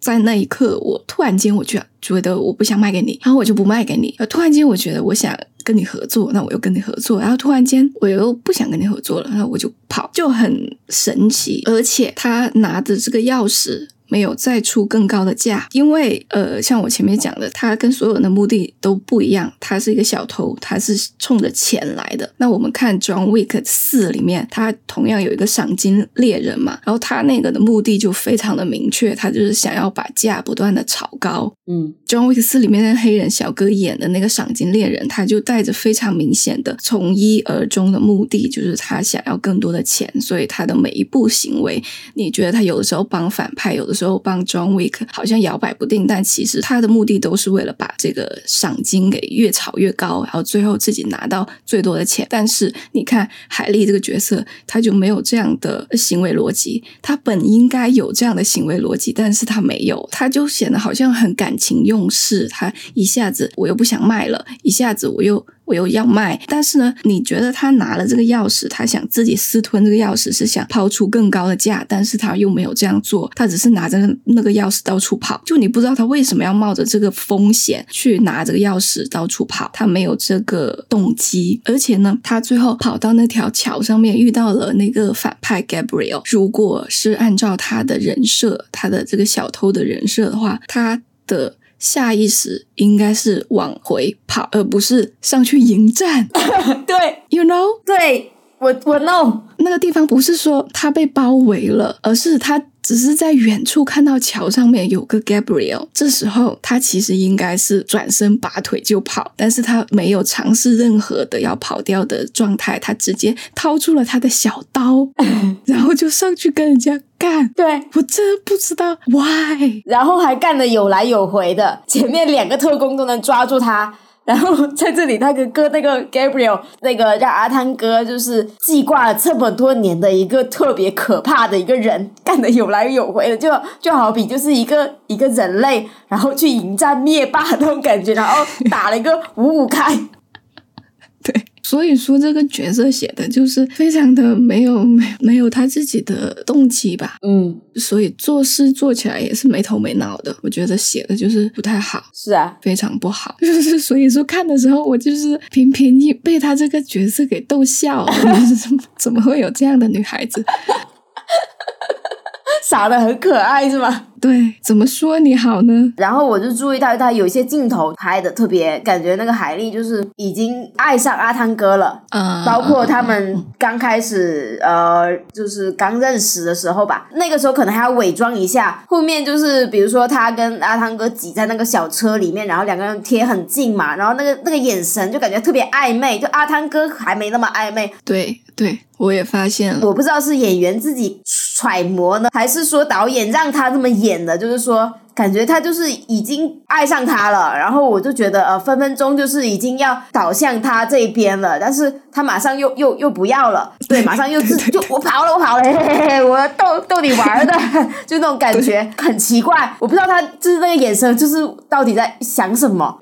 在那一刻，我突然间我就觉得我不想卖给你，然后我就不卖给你。突然间，我觉得我想跟你合作，那我又跟你合作。然后突然间，我又不想跟你合作了，然后我就跑，就很神奇。而且他拿着这个钥匙。没有再出更高的价，因为呃，像我前面讲的，他跟所有人的目的都不一样。他是一个小偷，他是冲着钱来的。那我们看《John Wick 四》里面，他同样有一个赏金猎人嘛，然后他那个的目的就非常的明确，他就是想要把价不断的炒高。嗯，《John Wick 四》里面那黑人小哥演的那个赏金猎人，他就带着非常明显的从一而终的目的，就是他想要更多的钱，所以他的每一步行为，你觉得他有的时候帮反派，有的。时候帮 John Wick 好像摇摆不定，但其实他的目的都是为了把这个赏金给越炒越高，然后最后自己拿到最多的钱。但是你看海莉这个角色，他就没有这样的行为逻辑。他本应该有这样的行为逻辑，但是他没有，他就显得好像很感情用事。他一下子我又不想卖了，一下子我又。我又要卖，但是呢，你觉得他拿了这个钥匙，他想自己私吞这个钥匙，是想抛出更高的价，但是他又没有这样做，他只是拿着那个钥匙到处跑。就你不知道他为什么要冒着这个风险去拿这个钥匙到处跑，他没有这个动机。而且呢，他最后跑到那条桥上面遇到了那个反派 Gabriel。如果是按照他的人设，他的这个小偷的人设的话，他的。下意识应该是往回跑，而不是上去迎战。(laughs) 对，You know，对我我 know 那个地方不是说他被包围了，而是他。只是在远处看到桥上面有个 Gabriel，这时候他其实应该是转身拔腿就跑，但是他没有尝试任何的要跑掉的状态，他直接掏出了他的小刀，(laughs) 然后就上去跟人家干。对我真不知道 why，然后还干的有来有回的，前面两个特工都能抓住他。然后在这里，他跟哥，那个 Gabriel，那个让阿汤哥就是记挂了这么多年的一个特别可怕的一个人，干的有来有回的，就就好比就是一个一个人类，然后去迎战灭霸那种感觉，然后打了一个五五开。(laughs) 对所以说这个角色写的就是非常的没有没没有他自己的动机吧，嗯，所以做事做起来也是没头没脑的，我觉得写的就是不太好，是啊，非常不好，就 (laughs) 是所以说看的时候我就是频频被他这个角色给逗笑，(laughs) 怎么怎么会有这样的女孩子？傻的很可爱是吗？对，怎么说你好呢？然后我就注意到他有一些镜头拍的特别，感觉那个海丽就是已经爱上阿汤哥了。嗯，包括他们刚开始呃，就是刚认识的时候吧，那个时候可能还要伪装一下。后面就是比如说他跟阿汤哥挤在那个小车里面，然后两个人贴很近嘛，然后那个那个眼神就感觉特别暧昧。就阿汤哥还没那么暧昧。对对，我也发现了。我不知道是演员自己揣摩呢，还是说导演让他这么演。的就是说，感觉他就是已经爱上他了，然后我就觉得呃，分分钟就是已经要倒向他这一边了，但是他马上又又又不要了，对，马上又自就我跑了，我跑了，嘿嘿嘿，我逗逗你玩的，就那种感觉很奇怪，我不知道他就是那个眼神，就是到底在想什么。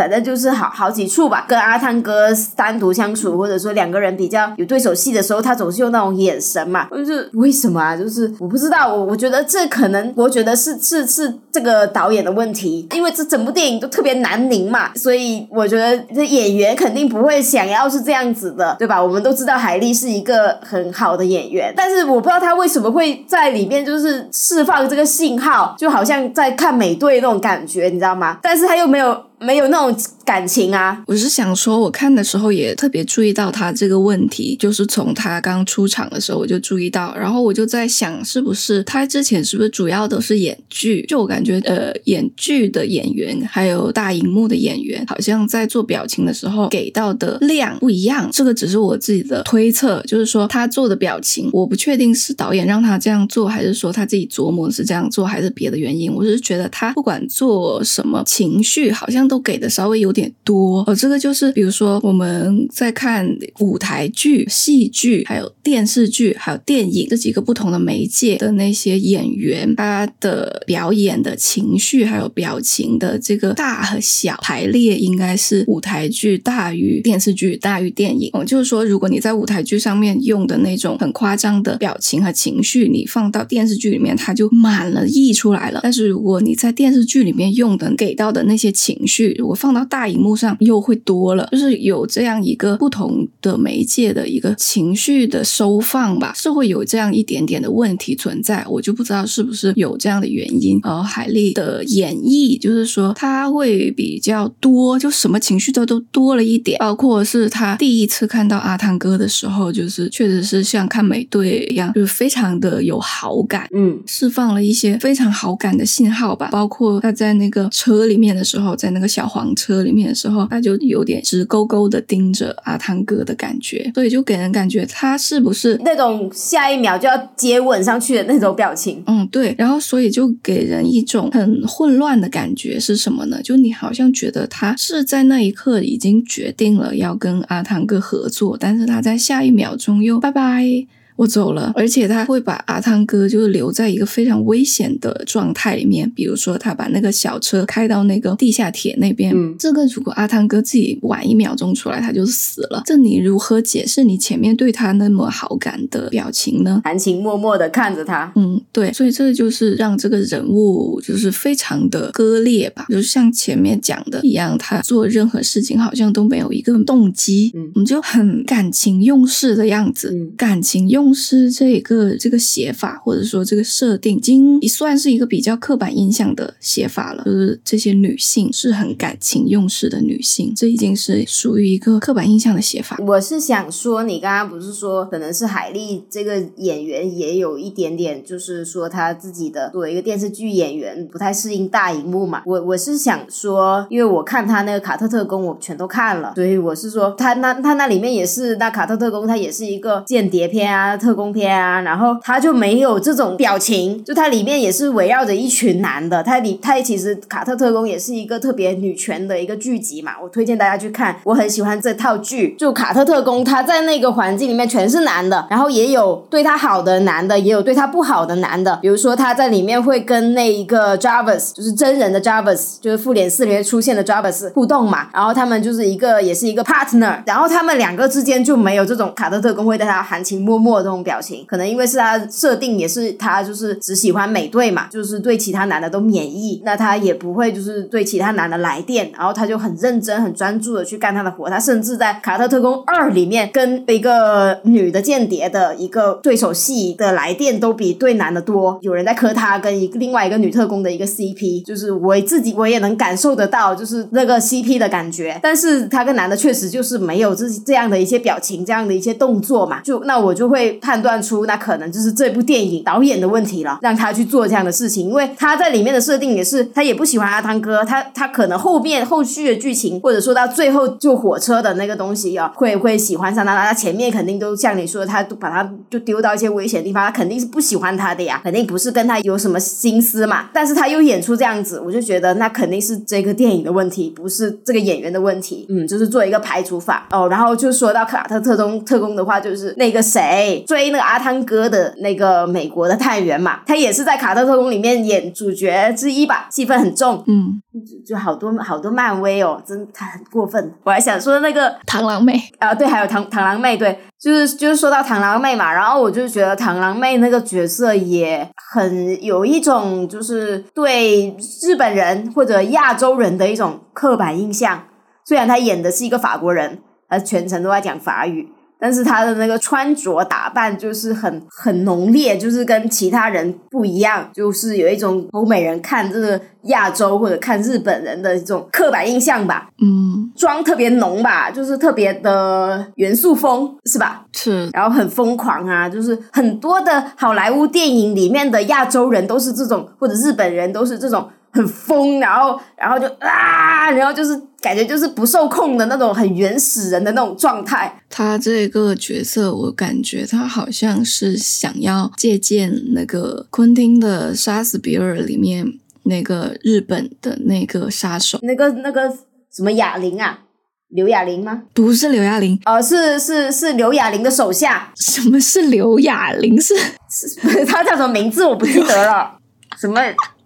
反正就是好好几处吧，跟阿汤哥单独相处，或者说两个人比较有对手戏的时候，他总是用那种眼神嘛，就是为什么啊？就是我不知道，我我觉得这可能，我觉得是是是这个导演的问题，因为这整部电影都特别难拧嘛，所以我觉得这演员肯定不会想要是这样子的，对吧？我们都知道海莉是一个很好的演员，但是我不知道他为什么会在里面就是释放这个信号，就好像在看美队那种感觉，你知道吗？但是他又没有。没有那种感情啊！我是想说，我看的时候也特别注意到他这个问题，就是从他刚出场的时候我就注意到，然后我就在想，是不是他之前是不是主要都是演剧？就我感觉，呃，演剧的演员还有大荧幕的演员，好像在做表情的时候给到的量不一样。这个只是我自己的推测，就是说他做的表情，我不确定是导演让他这样做，还是说他自己琢磨是这样做，还是别的原因。我是觉得他不管做什么情绪，好像。都给的稍微有点多哦，这个就是比如说我们在看舞台剧、戏剧、还有电视剧、还有电影这几个不同的媒介的那些演员，他的表演的情绪还有表情的这个大和小排列，应该是舞台剧大于电视剧大于电影。哦，就是说，如果你在舞台剧上面用的那种很夸张的表情和情绪，你放到电视剧里面，它就满了溢出来了。但是如果你在电视剧里面用的给到的那些情绪，如果放到大荧幕上又会多了，就是有这样一个不同的媒介的一个情绪的收放吧，是会有这样一点点的问题存在，我就不知道是不是有这样的原因。呃海莉的演绎就是说，他会比较多，就什么情绪都都多了一点，包括是他第一次看到阿汤哥的时候，就是确实是像看美队一样，就是非常的有好感，嗯，释放了一些非常好感的信号吧，包括他在那个车里面的时候，在那个。小黄车里面的时候，他就有点直勾勾的盯着阿汤哥的感觉，所以就给人感觉他是不是那种下一秒就要接吻上去的那种表情？嗯，对。然后所以就给人一种很混乱的感觉是什么呢？就你好像觉得他是在那一刻已经决定了要跟阿汤哥合作，但是他在下一秒钟又拜拜。我走了，而且他会把阿汤哥就是留在一个非常危险的状态里面。比如说，他把那个小车开到那个地下铁那边，这个如果阿汤哥自己晚一秒钟出来，他就死了。这你如何解释你前面对他那么好感的表情呢？含情脉脉的看着他，嗯，对，所以这就是让这个人物就是非常的割裂吧。就像前面讲的一样，他做任何事情好像都没有一个动机，嗯，我们就很感情用事的样子，感情用。是这一个这个写法，或者说这个设定，已经算是一个比较刻板印象的写法了。就是这些女性是很感情用事的女性，这已经是属于一个刻板印象的写法。我是想说，你刚刚不是说，可能是海莉这个演员也有一点点，就是说她自己的作为一个电视剧演员不太适应大荧幕嘛。我我是想说，因为我看他那个卡特特工，我全都看了，所以我是说，他那他那里面也是那卡特特工，她也是一个间谍片啊。特工片啊，然后他就没有这种表情，就它里面也是围绕着一群男的，它里它其实卡特特工也是一个特别女权的一个剧集嘛，我推荐大家去看，我很喜欢这套剧。就卡特特工，他在那个环境里面全是男的，然后也有对他好的男的，也有对他不好的男的，比如说他在里面会跟那一个 Jarvis，就是真人的 Jarvis，就是复联四里面出现的 Jarvis 互动嘛，然后他们就是一个也是一个 partner，然后他们两个之间就没有这种卡特特工会对他含情脉脉的。这种表情，可能因为是他设定，也是他就是只喜欢美队嘛，就是对其他男的都免疫，那他也不会就是对其他男的来电，然后他就很认真、很专注的去干他的活。他甚至在《卡特特工二》里面跟一个女的间谍的一个对手戏的来电都比对男的多。有人在磕他跟一另外一个女特工的一个 CP，就是我自己我也能感受得到，就是那个 CP 的感觉。但是他跟男的确实就是没有这这样的一些表情，这样的一些动作嘛，就那我就会。判断出那可能就是这部电影导演的问题了，让他去做这样的事情，因为他在里面的设定也是他也不喜欢阿汤哥，他他可能后面后续的剧情或者说到最后坐火车的那个东西啊，会会喜欢上他，他前面肯定都像你说，他把他就丢到一些危险地方，他肯定是不喜欢他的呀，肯定不是跟他有什么心思嘛，但是他又演出这样子，我就觉得那肯定是这个电影的问题，不是这个演员的问题，嗯，就是做一个排除法。哦，然后就说到卡特特工特工的话，就是那个谁。追追那个阿汤哥的那个美国的探员嘛，他也是在卡特特工里面演主角之一吧，戏份很重。嗯，就好多好多漫威哦，真他很过分。我还想说那个螳螂妹啊，对，还有螳螳螂妹，对，就是就是说到螳螂妹嘛，然后我就觉得螳螂妹那个角色也很有一种就是对日本人或者亚洲人的一种刻板印象。虽然他演的是一个法国人，他全程都在讲法语。但是他的那个穿着打扮就是很很浓烈，就是跟其他人不一样，就是有一种欧美人看这个亚洲或者看日本人的一种刻板印象吧。嗯，妆特别浓吧，就是特别的元素风，是吧？是。然后很疯狂啊，就是很多的好莱坞电影里面的亚洲人都是这种，或者日本人都是这种。很疯，然后，然后就啊，然后就是感觉就是不受控的那种很原始人的那种状态。他这个角色，我感觉他好像是想要借鉴那个昆汀的《杀死比尔》里面那个日本的那个杀手，那个那个什么哑铃啊，刘哑铃吗？不是刘亚玲，哦，是是是刘哑铃的手下。什么是刘哑铃？是是 (laughs) 他叫什么名字？我不记得了。什么？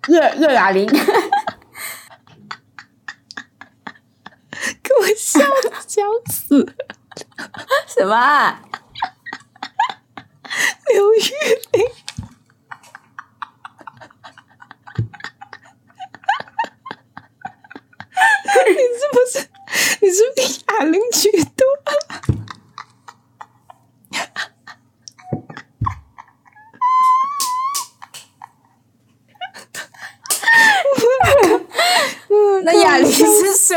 叶叶雅玲，给我笑笑死！什么？(laughs) 刘玉玲，(laughs) 你是不是？你是不是哑铃举多了？(laughs) 那哑铃是谁？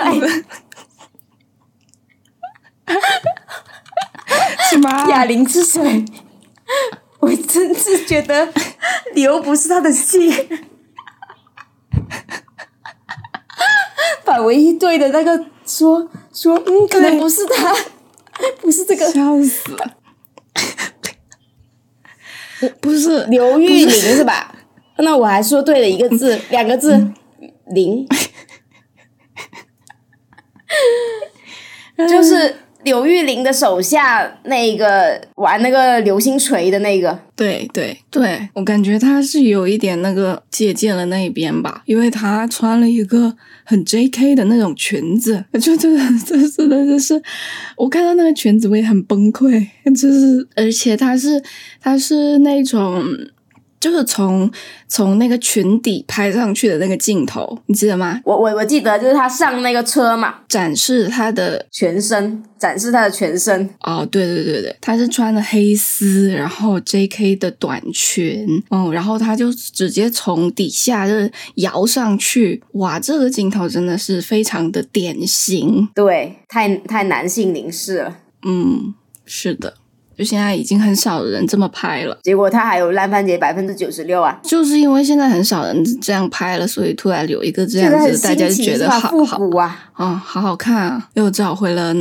(laughs) 什么？哑铃是谁？(laughs) 我真是觉得刘不是他的姓，(laughs) 把唯一对的那个说说，嗯，可能不是他，不是这个，笑死了。不是刘玉玲是吧？那我还说对了一个字，两个字，玲。就是刘玉玲的手下那个玩那个流星锤的那个，对对对，我感觉他是有一点那个借鉴了那一边吧，因为他穿了一个很 J.K. 的那种裙子，(laughs) 就就就是的就是我看到那个裙子我也很崩溃，就是而且他是他是那种。就是从从那个裙底拍上去的那个镜头，你记得吗？我我我记得，就是他上那个车嘛，展示他的全身，展示他的全身。哦，对对对对，他是穿的黑丝，然后 J.K. 的短裙，嗯，然后他就直接从底下就是摇上去，哇，这个镜头真的是非常的典型，对，太太男性凝视了，嗯，是的。就现在已经很少人这么拍了，结果他还有烂番茄百分之九十六啊！就是因为现在很少人这样拍了，所以突然有一个这样子，大家就觉得好好啊，啊，好好看啊，又找回了。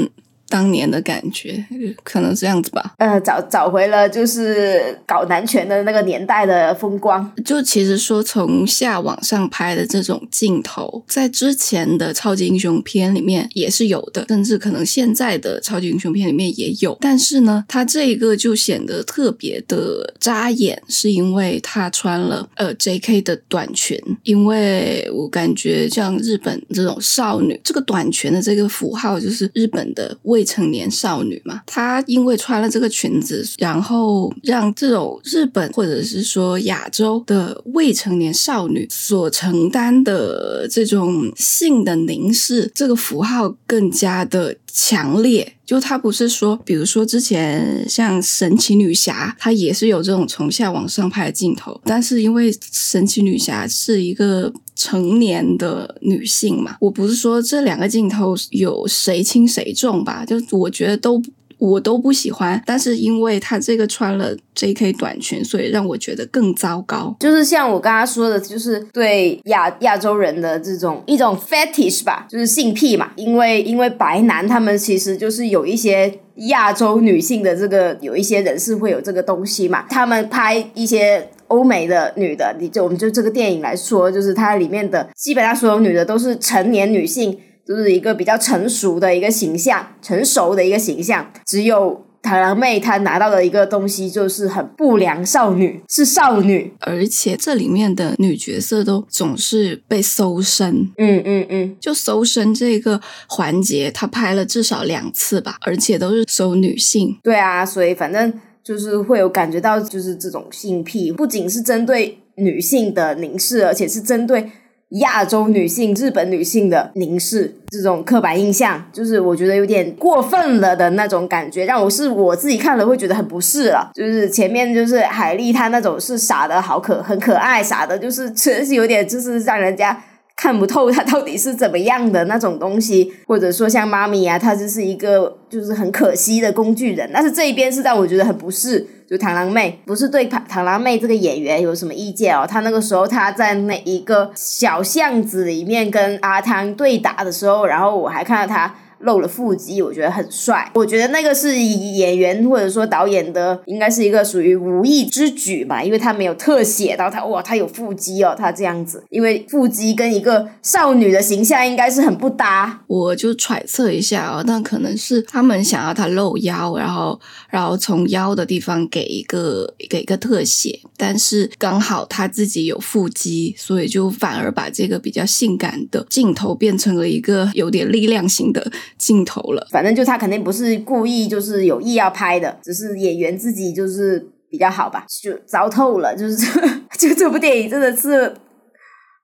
当年的感觉，可能这样子吧。呃，找找回了就是搞男权的那个年代的风光。就其实说从下往上拍的这种镜头，在之前的超级英雄片里面也是有的，甚至可能现在的超级英雄片里面也有。但是呢，它这一个就显得特别的扎眼，是因为他穿了呃 J.K. 的短裙。因为我感觉像日本这种少女，这个短裙的这个符号就是日本的。未成年少女嘛，她因为穿了这个裙子，然后让这种日本或者是说亚洲的未成年少女所承担的这种性的凝视，这个符号更加的强烈。就它不是说，比如说之前像神奇女侠，她也是有这种从下往上拍的镜头，但是因为神奇女侠是一个。成年的女性嘛，我不是说这两个镜头有谁轻谁重吧，就我觉得都我都不喜欢，但是因为她这个穿了 J.K. 短裙，所以让我觉得更糟糕。就是像我刚刚说的，就是对亚亚洲人的这种一种 fetish 吧，就是性癖嘛。因为因为白男他们其实就是有一些亚洲女性的这个有一些人是会有这个东西嘛，他们拍一些。欧美的女的，你就我们就这个电影来说，就是它里面的基本上所有女的都是成年女性，就是一个比较成熟的一个形象，成熟的一个形象。只有螳螂妹她拿到的一个东西就是很不良少女，是少女，而且这里面的女角色都总是被搜身，嗯嗯嗯，就搜身这个环节，她拍了至少两次吧，而且都是搜女性。对啊，所以反正就是会有感觉到，就是这种性癖，不仅是针对女性的凝视，而且是针对。亚洲女性、日本女性的凝视，这种刻板印象，就是我觉得有点过分了的那种感觉，让我是我自己看了会觉得很不适了。就是前面就是海莉她那种是傻的好可很可爱，傻的就是确实有点就是让人家看不透她到底是怎么样的那种东西，或者说像妈咪啊，她就是一个就是很可惜的工具人。但是这一边是让我觉得很不适。就螳螂妹不是对螳螳螂妹这个演员有什么意见哦？她那个时候她在那一个小巷子里面跟阿汤对打的时候，然后我还看到她。露了腹肌，我觉得很帅。我觉得那个是演员或者说导演的，应该是一个属于无意之举吧，因为他没有特写到他，哇，他有腹肌哦，他这样子，因为腹肌跟一个少女的形象应该是很不搭。我就揣测一下哦，那可能是他们想要他露腰，然后然后从腰的地方给一个给一个特写，但是刚好他自己有腹肌，所以就反而把这个比较性感的镜头变成了一个有点力量型的。镜头了，反正就他肯定不是故意，就是有意要拍的，只是演员自己就是比较好吧，就糟透了，就是这 (laughs) 就这部电影真的是，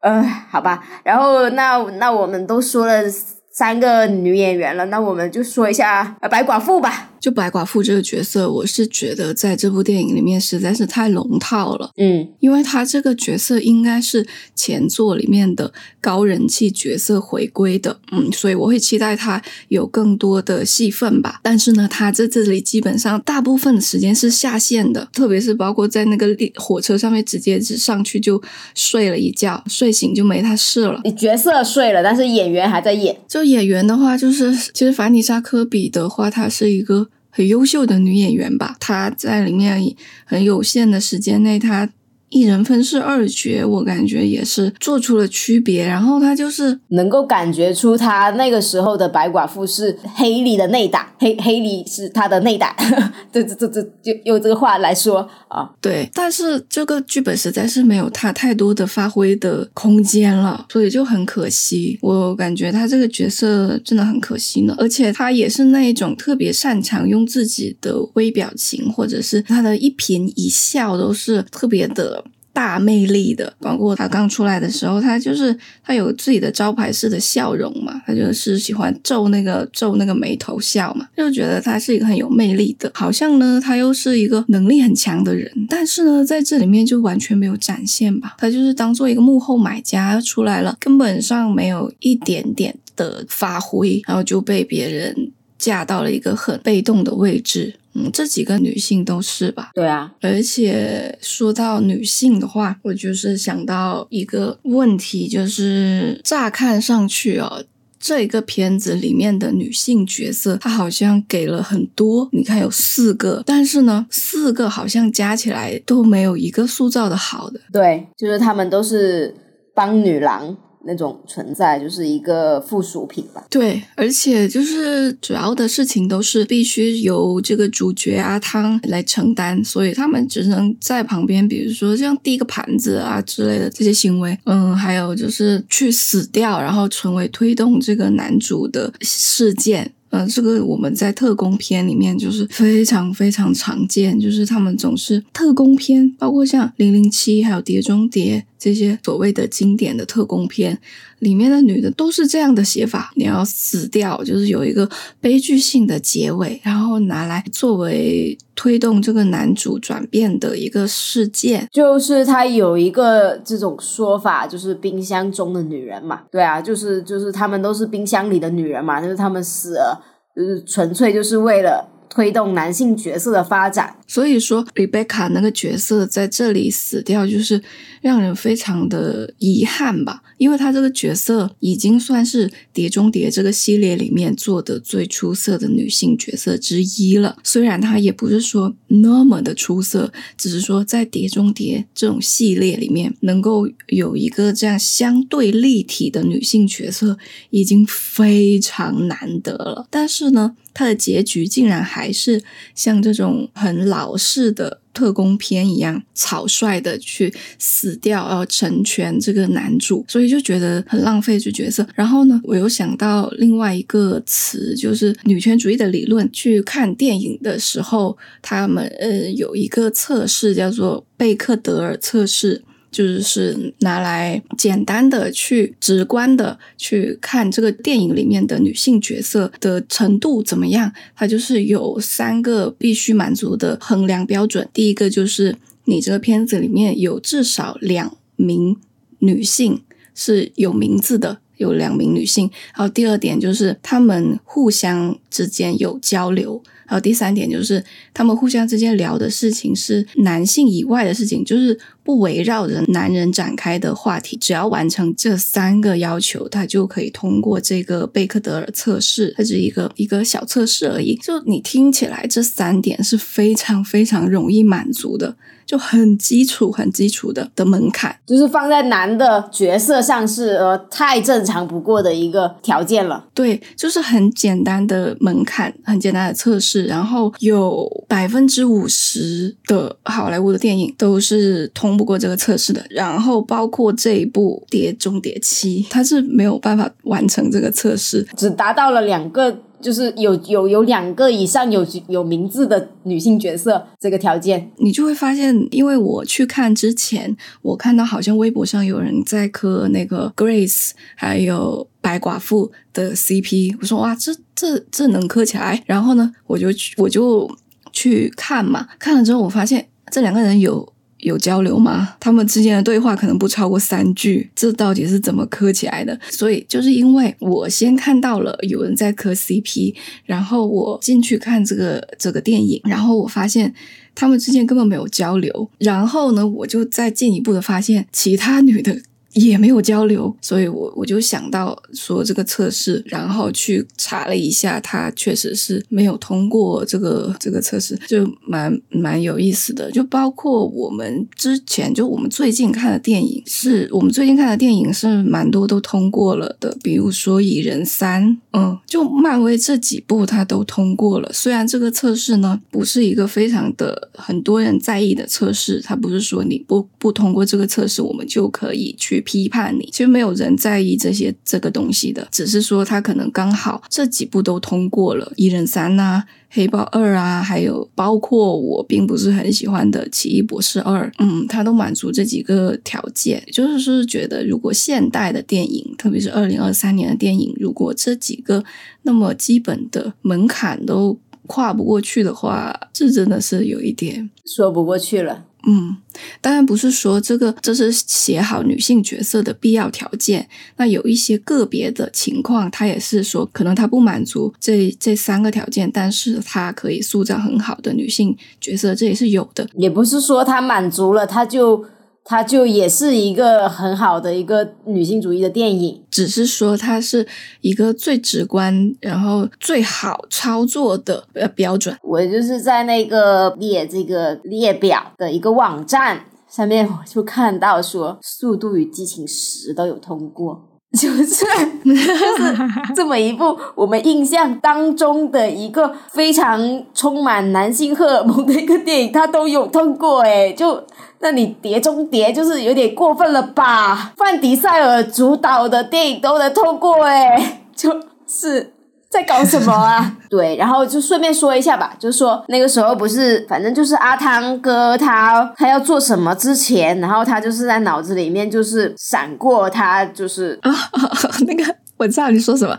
呃，好吧，然后那那我们都说了三个女演员了，那我们就说一下白寡妇吧。就白寡妇这个角色，我是觉得在这部电影里面实在是太龙套了。嗯，因为她这个角色应该是前作里面的高人气角色回归的，嗯，所以我会期待她有更多的戏份吧。但是呢，她在这里基本上大部分的时间是下线的，特别是包括在那个火车上面直接是上去就睡了一觉，睡醒就没她事了。你角色睡了，但是演员还在演。就演员的话，就是其实凡妮莎科比的话，她是一个。很优秀的女演员吧，她在里面很有限的时间内，她。一人分饰二角，我感觉也是做出了区别。然后他就是能够感觉出他那个时候的白寡妇是黑里的内胆，黑黑里是他的内胆。(laughs) 这这这这就用这个话来说啊，对。但是这个剧本实在是没有他太多的发挥的空间了，所以就很可惜。我感觉他这个角色真的很可惜呢。而且他也是那一种特别擅长用自己的微表情，或者是他的一颦一笑都是特别的。大魅力的，包括他刚出来的时候，他就是他有自己的招牌式的笑容嘛，他就是喜欢皱那个皱那个眉头笑嘛，就觉得他是一个很有魅力的，好像呢他又是一个能力很强的人，但是呢在这里面就完全没有展现吧，他就是当做一个幕后买家出来了，根本上没有一点点的发挥，然后就被别人架到了一个很被动的位置。嗯，这几个女性都是吧？对啊，而且说到女性的话，我就是想到一个问题，就是乍看上去哦，这个片子里面的女性角色，她好像给了很多，你看有四个，但是呢，四个好像加起来都没有一个塑造的好的。对，就是她们都是帮女郎。那种存在就是一个附属品吧。对，而且就是主要的事情都是必须由这个主角阿汤来承担，所以他们只能在旁边，比如说像递个盘子啊之类的这些行为。嗯，还有就是去死掉，然后成为推动这个男主的事件。嗯，这个我们在特工片里面就是非常非常常见，就是他们总是特工片，包括像《零零七》还有《碟中谍》这些所谓的经典的特工片里面的女的都是这样的写法，你要死掉，就是有一个悲剧性的结尾，然后拿来作为推动这个男主转变的一个事件。就是他有一个这种说法，就是冰箱中的女人嘛，对啊，就是就是他们都是冰箱里的女人嘛，就是他们死了。就是纯粹就是为了推动男性角色的发展，所以说丽贝卡那个角色在这里死掉，就是让人非常的遗憾吧。因为她这个角色已经算是《碟中谍》这个系列里面做的最出色的女性角色之一了。虽然她也不是说那么的出色，只是说在《碟中谍》这种系列里面，能够有一个这样相对立体的女性角色，已经非常难得了。但是呢，她的结局竟然还是像这种很老式的。特工片一样草率的去死掉，然后成全这个男主，所以就觉得很浪费这角色。然后呢，我又想到另外一个词，就是女权主义的理论。去看电影的时候，他们呃有一个测试叫做贝克德尔测试。就是拿来简单的去直观的去看这个电影里面的女性角色的程度怎么样，它就是有三个必须满足的衡量标准。第一个就是你这个片子里面有至少两名女性是有名字的，有两名女性。然后第二点就是她们互相之间有交流。还有第三点就是他们互相之间聊的事情是男性以外的事情，就是。不围绕着男人展开的话题，只要完成这三个要求，他就可以通过这个贝克德尔测试。它是一个一个小测试而已。就你听起来，这三点是非常非常容易满足的，就很基础、很基础的的门槛，就是放在男的角色上是呃太正常不过的一个条件了。对，就是很简单的门槛，很简单的测试。然后有百分之五十的好莱坞的电影都是通。不过这个测试的，然后包括这一部《碟中谍七》，它是没有办法完成这个测试，只达到了两个，就是有有有两个以上有有名字的女性角色这个条件，你就会发现，因为我去看之前，我看到好像微博上有人在磕那个 Grace 还有白寡妇的 CP，我说哇，这这这能磕起来？然后呢，我就去我就去看嘛，看了之后我发现这两个人有。有交流吗？他们之间的对话可能不超过三句，这到底是怎么磕起来的？所以就是因为我先看到了有人在磕 CP，然后我进去看这个这个电影，然后我发现他们之间根本没有交流，然后呢，我就再进一步的发现其他女的。也没有交流，所以我我就想到说这个测试，然后去查了一下，它确实是没有通过这个这个测试，就蛮蛮有意思的。就包括我们之前就我们最近看的电影，是我们最近看的电影是蛮多都通过了的，比如说《蚁人三》，嗯，就漫威这几部它都通过了。虽然这个测试呢不是一个非常的很多人在意的测试，它不是说你不不通过这个测试，我们就可以去。批判你，其实没有人在意这些这个东西的，只是说他可能刚好这几部都通过了，《一人三》呐，《黑豹二》啊，还有包括我并不是很喜欢的《奇异博士二》，嗯，他都满足这几个条件，就是是觉得如果现代的电影，特别是二零二三年的电影，如果这几个那么基本的门槛都跨不过去的话，这真的是有一点说不过去了。嗯，当然不是说这个这是写好女性角色的必要条件。那有一些个别的情况，他也是说，可能他不满足这这三个条件，但是他可以塑造很好的女性角色，这也是有的。也不是说他满足了，他就。它就也是一个很好的一个女性主义的电影，只是说它是一个最直观，然后最好操作的呃标准。我就是在那个列这个列表的一个网站上面，我就看到说《速度与激情十》都有通过。(laughs) 就是就是这么一部我们印象当中的一个非常充满男性荷尔蒙的一个电影，他都有通过诶，就那你碟中谍就是有点过分了吧？范迪塞尔主导的电影都能通过诶，(laughs) 就是。在搞什么啊？(laughs) 对，然后就顺便说一下吧，就是说那个时候不是，反正就是阿汤哥他他要做什么之前，然后他就是在脑子里面就是闪过他就是啊 (laughs) 那个。我知道你说什么，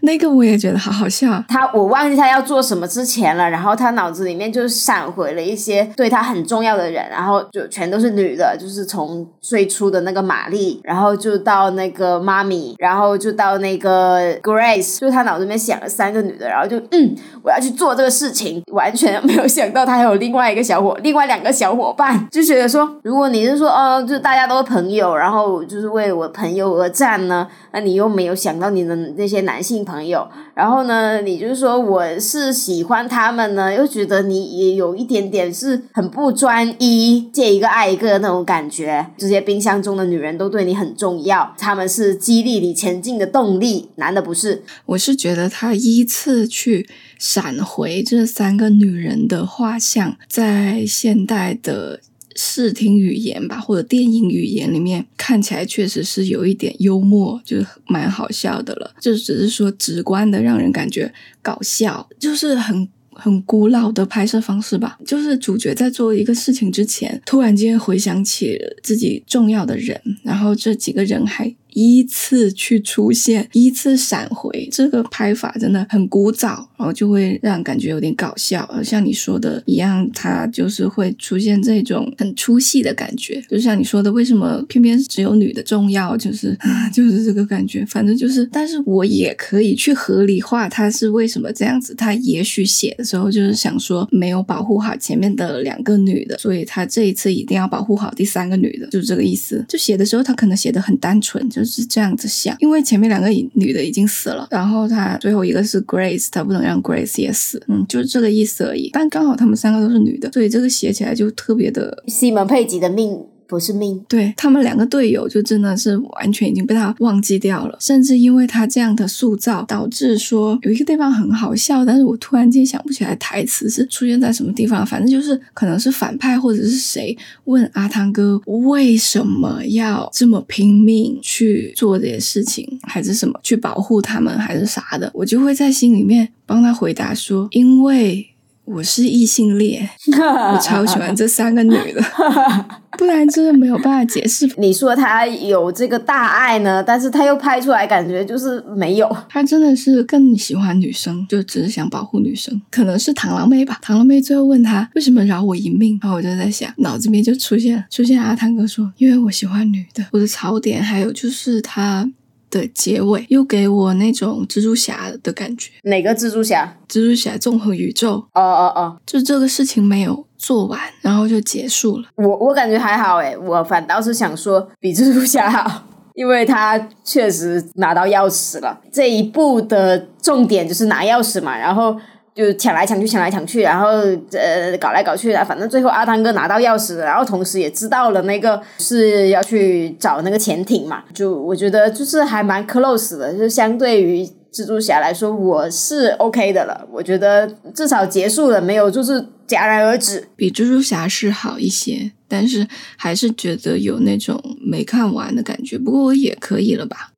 那个我也觉得好好笑。他我忘记他要做什么之前了，然后他脑子里面就闪回了一些对他很重要的人，然后就全都是女的，就是从最初的那个玛丽，然后就到那个妈咪，然后就到那个 Grace，就他脑子里面想了三个女的，然后就嗯，我要去做这个事情，完全没有想到他还有另外一个小伙，另外两个小伙伴，就觉得说，如果你是说哦，就大家都是朋友，然后就是为我朋友而战呢，那你又没有想到你的那些男性朋友，然后呢，你就是说我是喜欢他们呢，又觉得你也有一点点是很不专一，借一个爱一个那种感觉。这些冰箱中的女人都对你很重要，他们是激励你前进的动力，男的不是。我是觉得他依次去闪回这三个女人的画像，在现代的。视听语言吧，或者电影语言里面看起来确实是有一点幽默，就是蛮好笑的了。就只是说直观的让人感觉搞笑，就是很很古老的拍摄方式吧。就是主角在做一个事情之前，突然间回想起自己重要的人，然后这几个人还。依次去出现，依次闪回，这个拍法真的很古早，然后就会让感觉有点搞笑。像你说的一样，它就是会出现这种很出戏的感觉。就像你说的，为什么偏偏只有女的重要？就是啊 (laughs) 就是这个感觉。反正就是，但是我也可以去合理化他是为什么这样子。他也许写的时候就是想说没有保护好前面的两个女的，所以他这一次一定要保护好第三个女的，就是这个意思。就写的时候他可能写的很单纯，就。是这样子想，因为前面两个女的已经死了，然后她最后一个是 Grace，她不能让 Grace 也死，嗯，就是这个意思而已。但刚好他们三个都是女的，所以这个写起来就特别的西门佩吉的命。不是命，对他们两个队友就真的是完全已经被他忘记掉了，甚至因为他这样的塑造，导致说有一个地方很好笑，但是我突然间想不起来台词是出现在什么地方，反正就是可能是反派或者是谁问阿汤哥为什么要这么拼命去做这些事情，还是什么去保护他们，还是啥的，我就会在心里面帮他回答说，因为。我是异性恋，(laughs) 我超喜欢这三个女的，(laughs) 不然真的没有办法解释。你说他有这个大爱呢，但是他又拍出来感觉就是没有。他真的是更喜欢女生，就只是想保护女生。可能是螳螂妹吧。螳螂妹最后问他为什么饶我一命，然后我就在想，脑子里面就出现出现阿汤哥说，因为我喜欢女的。我的槽点还有就是他。的结尾又给我那种蜘蛛侠的感觉。哪个蜘蛛侠？蜘蛛侠纵横宇宙。哦哦哦，就这个事情没有做完，然后就结束了。我我感觉还好诶，我反倒是想说比蜘蛛侠好，因为他确实拿到钥匙了。这一步的重点就是拿钥匙嘛，然后。就抢来抢去，抢来抢去，然后呃搞来搞去的，反正最后阿汤哥拿到钥匙，然后同时也知道了那个是要去找那个潜艇嘛。就我觉得就是还蛮 close 的，就相对于蜘蛛侠来说，我是 OK 的了。我觉得至少结束了，没有就是戛然而止。比蜘蛛侠是好一些，但是还是觉得有那种没看完的感觉。不过我也可以了吧，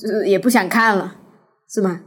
就是也不想看了，是吗？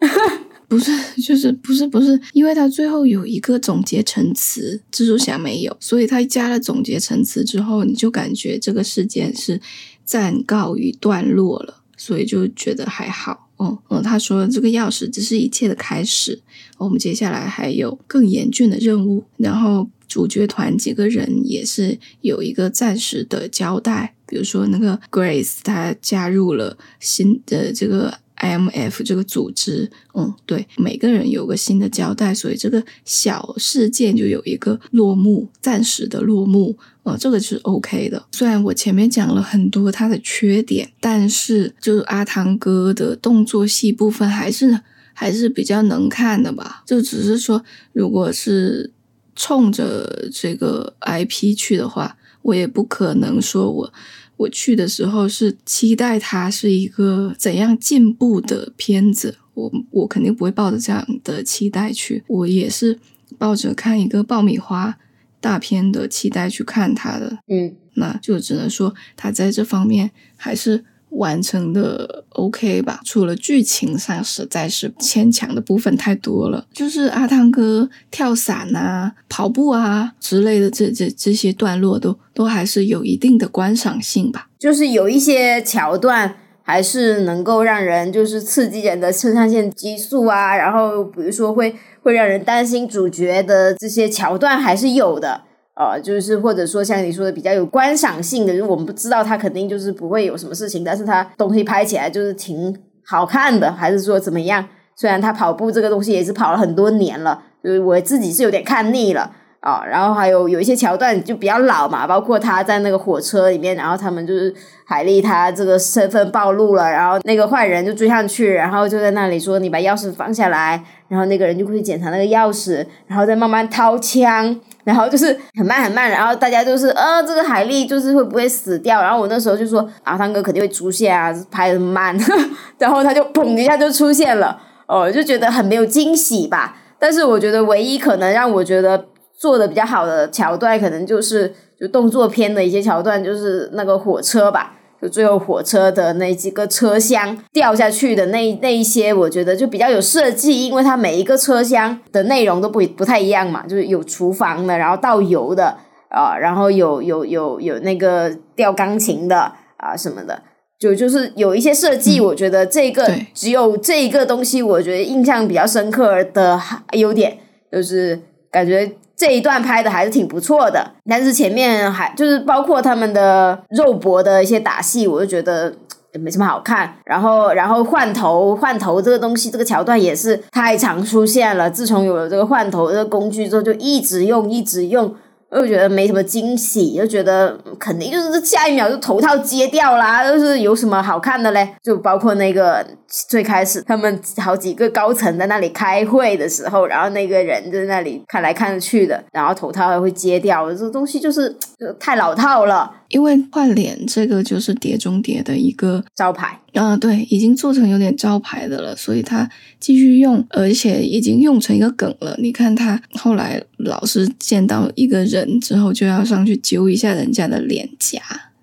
(laughs) 不是，(laughs) 就是不是不是，因为他最后有一个总结陈词，蜘蛛侠没有，所以他加了总结陈词之后，你就感觉这个事件是暂告一段落了，所以就觉得还好。嗯嗯，他说这个钥匙只是一切的开始，我们接下来还有更严峻的任务，然后主角团几个人也是有一个暂时的交代，比如说那个 Grace，她加入了新的这个。IMF 这个组织，嗯，对，每个人有个新的交代，所以这个小事件就有一个落幕，暂时的落幕，呃，这个是 OK 的。虽然我前面讲了很多它的缺点，但是就是阿汤哥的动作戏部分还是还是比较能看的吧。就只是说，如果是冲着这个 IP 去的话，我也不可能说我。我去的时候是期待它是一个怎样进步的片子，我我肯定不会抱着这样的期待去，我也是抱着看一个爆米花大片的期待去看它的，嗯，那就只能说它在这方面还是。完成的 OK 吧，除了剧情上实在是牵强的部分太多了，就是阿汤哥跳伞啊、跑步啊之类的这这这些段落都都还是有一定的观赏性吧，就是有一些桥段。还是能够让人就是刺激人的肾上腺激素啊，然后比如说会会让人担心主角的这些桥段还是有的。呃，就是或者说像你说的比较有观赏性的，就是我们不知道他肯定就是不会有什么事情，但是他东西拍起来就是挺好看的，还是说怎么样？虽然他跑步这个东西也是跑了很多年了，就是我自己是有点看腻了啊。然后还有有一些桥段就比较老嘛，包括他在那个火车里面，然后他们就是海莉他这个身份暴露了，然后那个坏人就追上去，然后就在那里说你把钥匙放下来，然后那个人就会去检查那个钥匙，然后再慢慢掏枪。然后就是很慢很慢，然后大家就是呃，这个海莉就是会不会死掉？然后我那时候就说阿汤哥肯定会出现啊，拍的慢，(laughs) 然后他就砰一下就出现了，哦，就觉得很没有惊喜吧。但是我觉得唯一可能让我觉得做的比较好的桥段，可能就是就动作片的一些桥段，就是那个火车吧。就最后火车的那几个车厢掉下去的那那一些，我觉得就比较有设计，因为它每一个车厢的内容都不不太一样嘛，就是有厨房的，然后倒油的啊，然后有有有有那个吊钢琴的啊什么的，就就是有一些设计，我觉得这个只有这一个东西，我觉得印象比较深刻的优点就是感觉。这一段拍的还是挺不错的，但是前面还就是包括他们的肉搏的一些打戏，我就觉得也没什么好看。然后，然后换头换头这个东西，这个桥段也是太常出现了。自从有了这个换头的工具之后，就一直用，一直用。又觉得没什么惊喜，又觉得肯定就是下一秒就头套揭掉啦，就是有什么好看的嘞？就包括那个最开始他们好几个高层在那里开会的时候，然后那个人在那里看来看去的，然后头套还会揭掉，这东西就是 (tsk) 太老套了。因为换脸这个就是碟中谍的一个招牌，啊，对，已经做成有点招牌的了，所以他继续用，而且已经用成一个梗了。你看他后来老是见到一个人之后，就要上去揪一下人家的脸颊，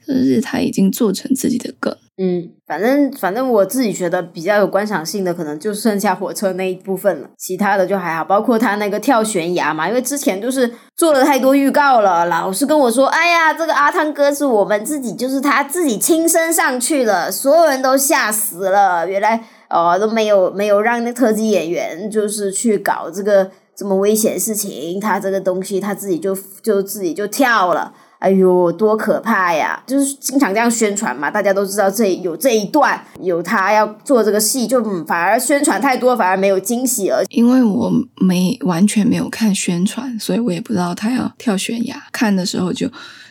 就是他已经做成自己的梗。嗯，反正反正我自己觉得比较有观赏性的，可能就剩下火车那一部分了，其他的就还好。包括他那个跳悬崖嘛，因为之前就是做了太多预告了，老是跟我说，哎呀，这个阿汤哥是我们自己，就是他自己亲身上去了，所有人都吓死了。原来哦都没有没有让那特技演员就是去搞这个这么危险事情，他这个东西他自己就就自己就跳了。哎呦，多可怕呀！就是经常这样宣传嘛，大家都知道这有这一段，有他要做这个戏，就反而宣传太多，反而没有惊喜了。因为我没完全没有看宣传，所以我也不知道他要跳悬崖。看的时候就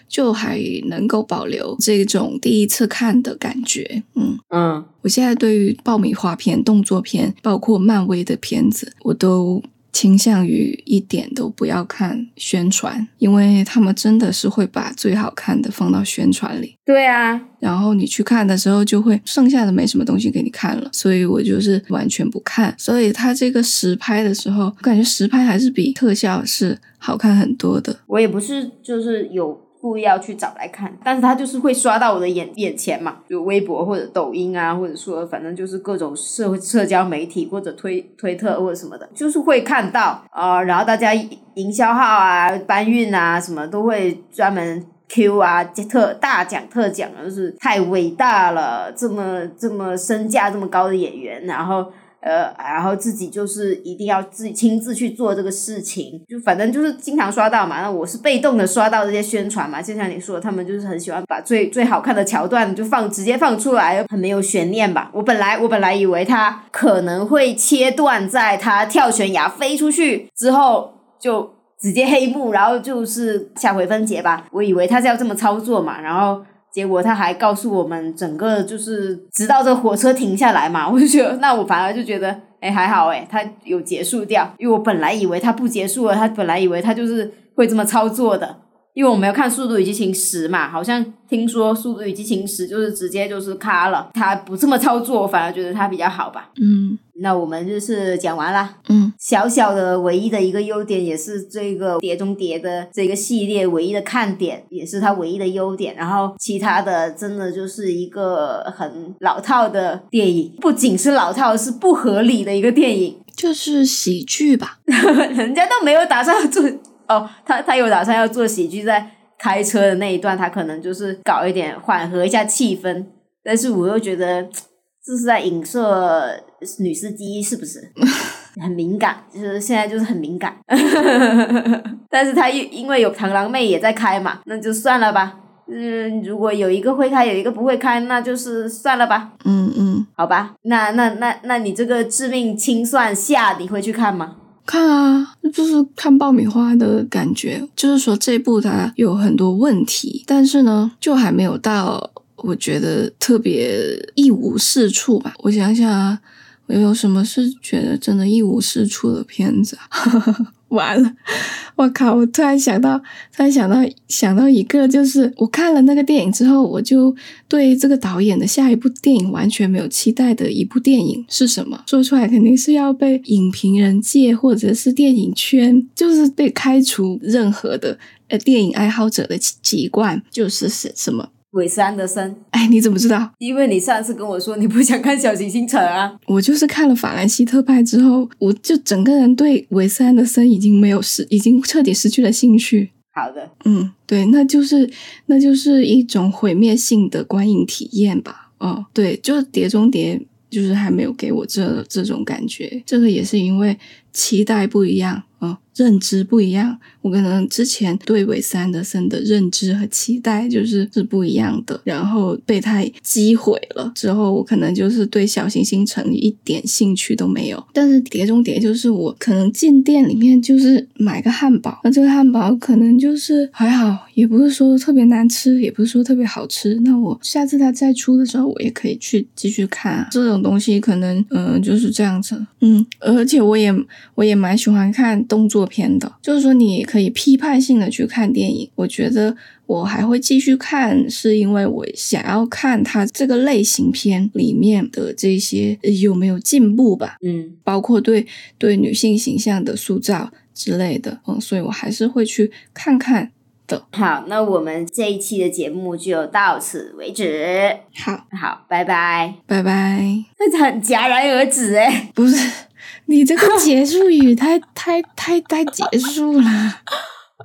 就还能够保留这种第一次看的感觉。嗯嗯，我现在对于爆米花片、动作片，包括漫威的片子，我都。倾向于一点都不要看宣传，因为他们真的是会把最好看的放到宣传里。对啊，然后你去看的时候，就会剩下的没什么东西给你看了，所以我就是完全不看。所以他这个实拍的时候，我感觉实拍还是比特效是好看很多的。我也不是就是有。故意要去找来看，但是他就是会刷到我的眼眼前嘛，就微博或者抖音啊，或者说反正就是各种社会社交媒体或者推推特或者什么的，就是会看到啊，然后大家营销号啊、搬运啊什么都会专门 Q 啊，特大奖特奖，就是太伟大了，这么这么身价这么高的演员，然后。呃，然后自己就是一定要自己亲自去做这个事情，就反正就是经常刷到嘛。那我是被动的刷到这些宣传嘛，就像你说，他们就是很喜欢把最最好看的桥段就放直接放出来，很没有悬念吧。我本来我本来以为他可能会切断，在他跳悬崖飞出去之后就直接黑幕，然后就是下回分解吧。我以为他是要这么操作嘛，然后。结果他还告诉我们，整个就是直到这火车停下来嘛，(laughs) 我就觉得，那我反而就觉得，哎，还好哎，他有结束掉，因为我本来以为他不结束了，他本来以为他就是会这么操作的，因为我没有看《速度与激情十》嘛，好像听说《速度与激情十》就是直接就是卡了，他不这么操作，我反而觉得他比较好吧。嗯。那我们就是讲完了，嗯，小小的唯一的一个优点，也是这个碟中谍的这个系列唯一的看点，也是它唯一的优点。然后其他的真的就是一个很老套的电影，不仅是老套，是不合理的一个电影，就是喜剧吧？(laughs) 人家都没有打算做哦，他他有打算要做喜剧，在开车的那一段，他可能就是搞一点缓和一下气氛。但是我又觉得这是在影射女司机，是不是？(laughs) 很敏感，就是现在就是很敏感。(laughs) 但是他又因为有螳螂妹也在开嘛，那就算了吧。嗯，如果有一个会开，有一个不会开，那就是算了吧。嗯嗯，好吧，那那那那你这个致命清算下，你会去看吗？看啊，就是看爆米花的感觉。就是说这部它有很多问题，但是呢，就还没有到我觉得特别一无是处吧。我想想啊，我有什么是觉得真的一无是处的片子啊？完了，我靠！我突然想到，突然想到，想到一个，就是我看了那个电影之后，我就对这个导演的下一部电影完全没有期待的一部电影是什么？说出来肯定是要被影评人界或者是电影圈，就是被开除任何的呃电影爱好者的籍贯，就是是什么？韦斯安德森，哎，你怎么知道？因为你上次跟我说你不想看小行星城啊。我就是看了《法兰西特派》之后，我就整个人对韦斯安德森已经没有失，已经彻底失去了兴趣。好的，嗯，对，那就是那就是一种毁灭性的观影体验吧。哦，对，就是《碟中谍》，就是还没有给我这这种感觉。这个也是因为期待不一样。哦，认知不一样，我可能之前对韦斯安德森的认知和期待就是是不一样的，然后被他击毁了之后，我可能就是对小行星城一点兴趣都没有。但是碟中谍就是我可能进店里面就是买个汉堡，那这个汉堡可能就是还好，也不是说特别难吃，也不是说特别好吃。那我下次他再出的时候，我也可以去继续看。这种东西可能嗯就是这样子，嗯，而且我也我也蛮喜欢看。动作片的，就是说你可以批判性的去看电影。我觉得我还会继续看，是因为我想要看它这个类型片里面的这些有没有进步吧。嗯，包括对对女性形象的塑造之类的。嗯，所以我还是会去看看的。好，那我们这一期的节目就到此为止。好，好，拜拜，拜拜。那很戛然而止哎，不是。你这个结束语太 (laughs) 太太太结束了，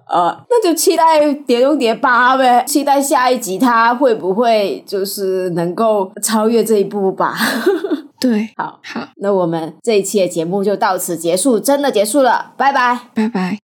呃，那就期待《碟中谍八》呗，期待下一集它会不会就是能够超越这一部吧？(laughs) 对，好好，那我们这一期的节目就到此结束，真的结束了，拜拜，拜拜。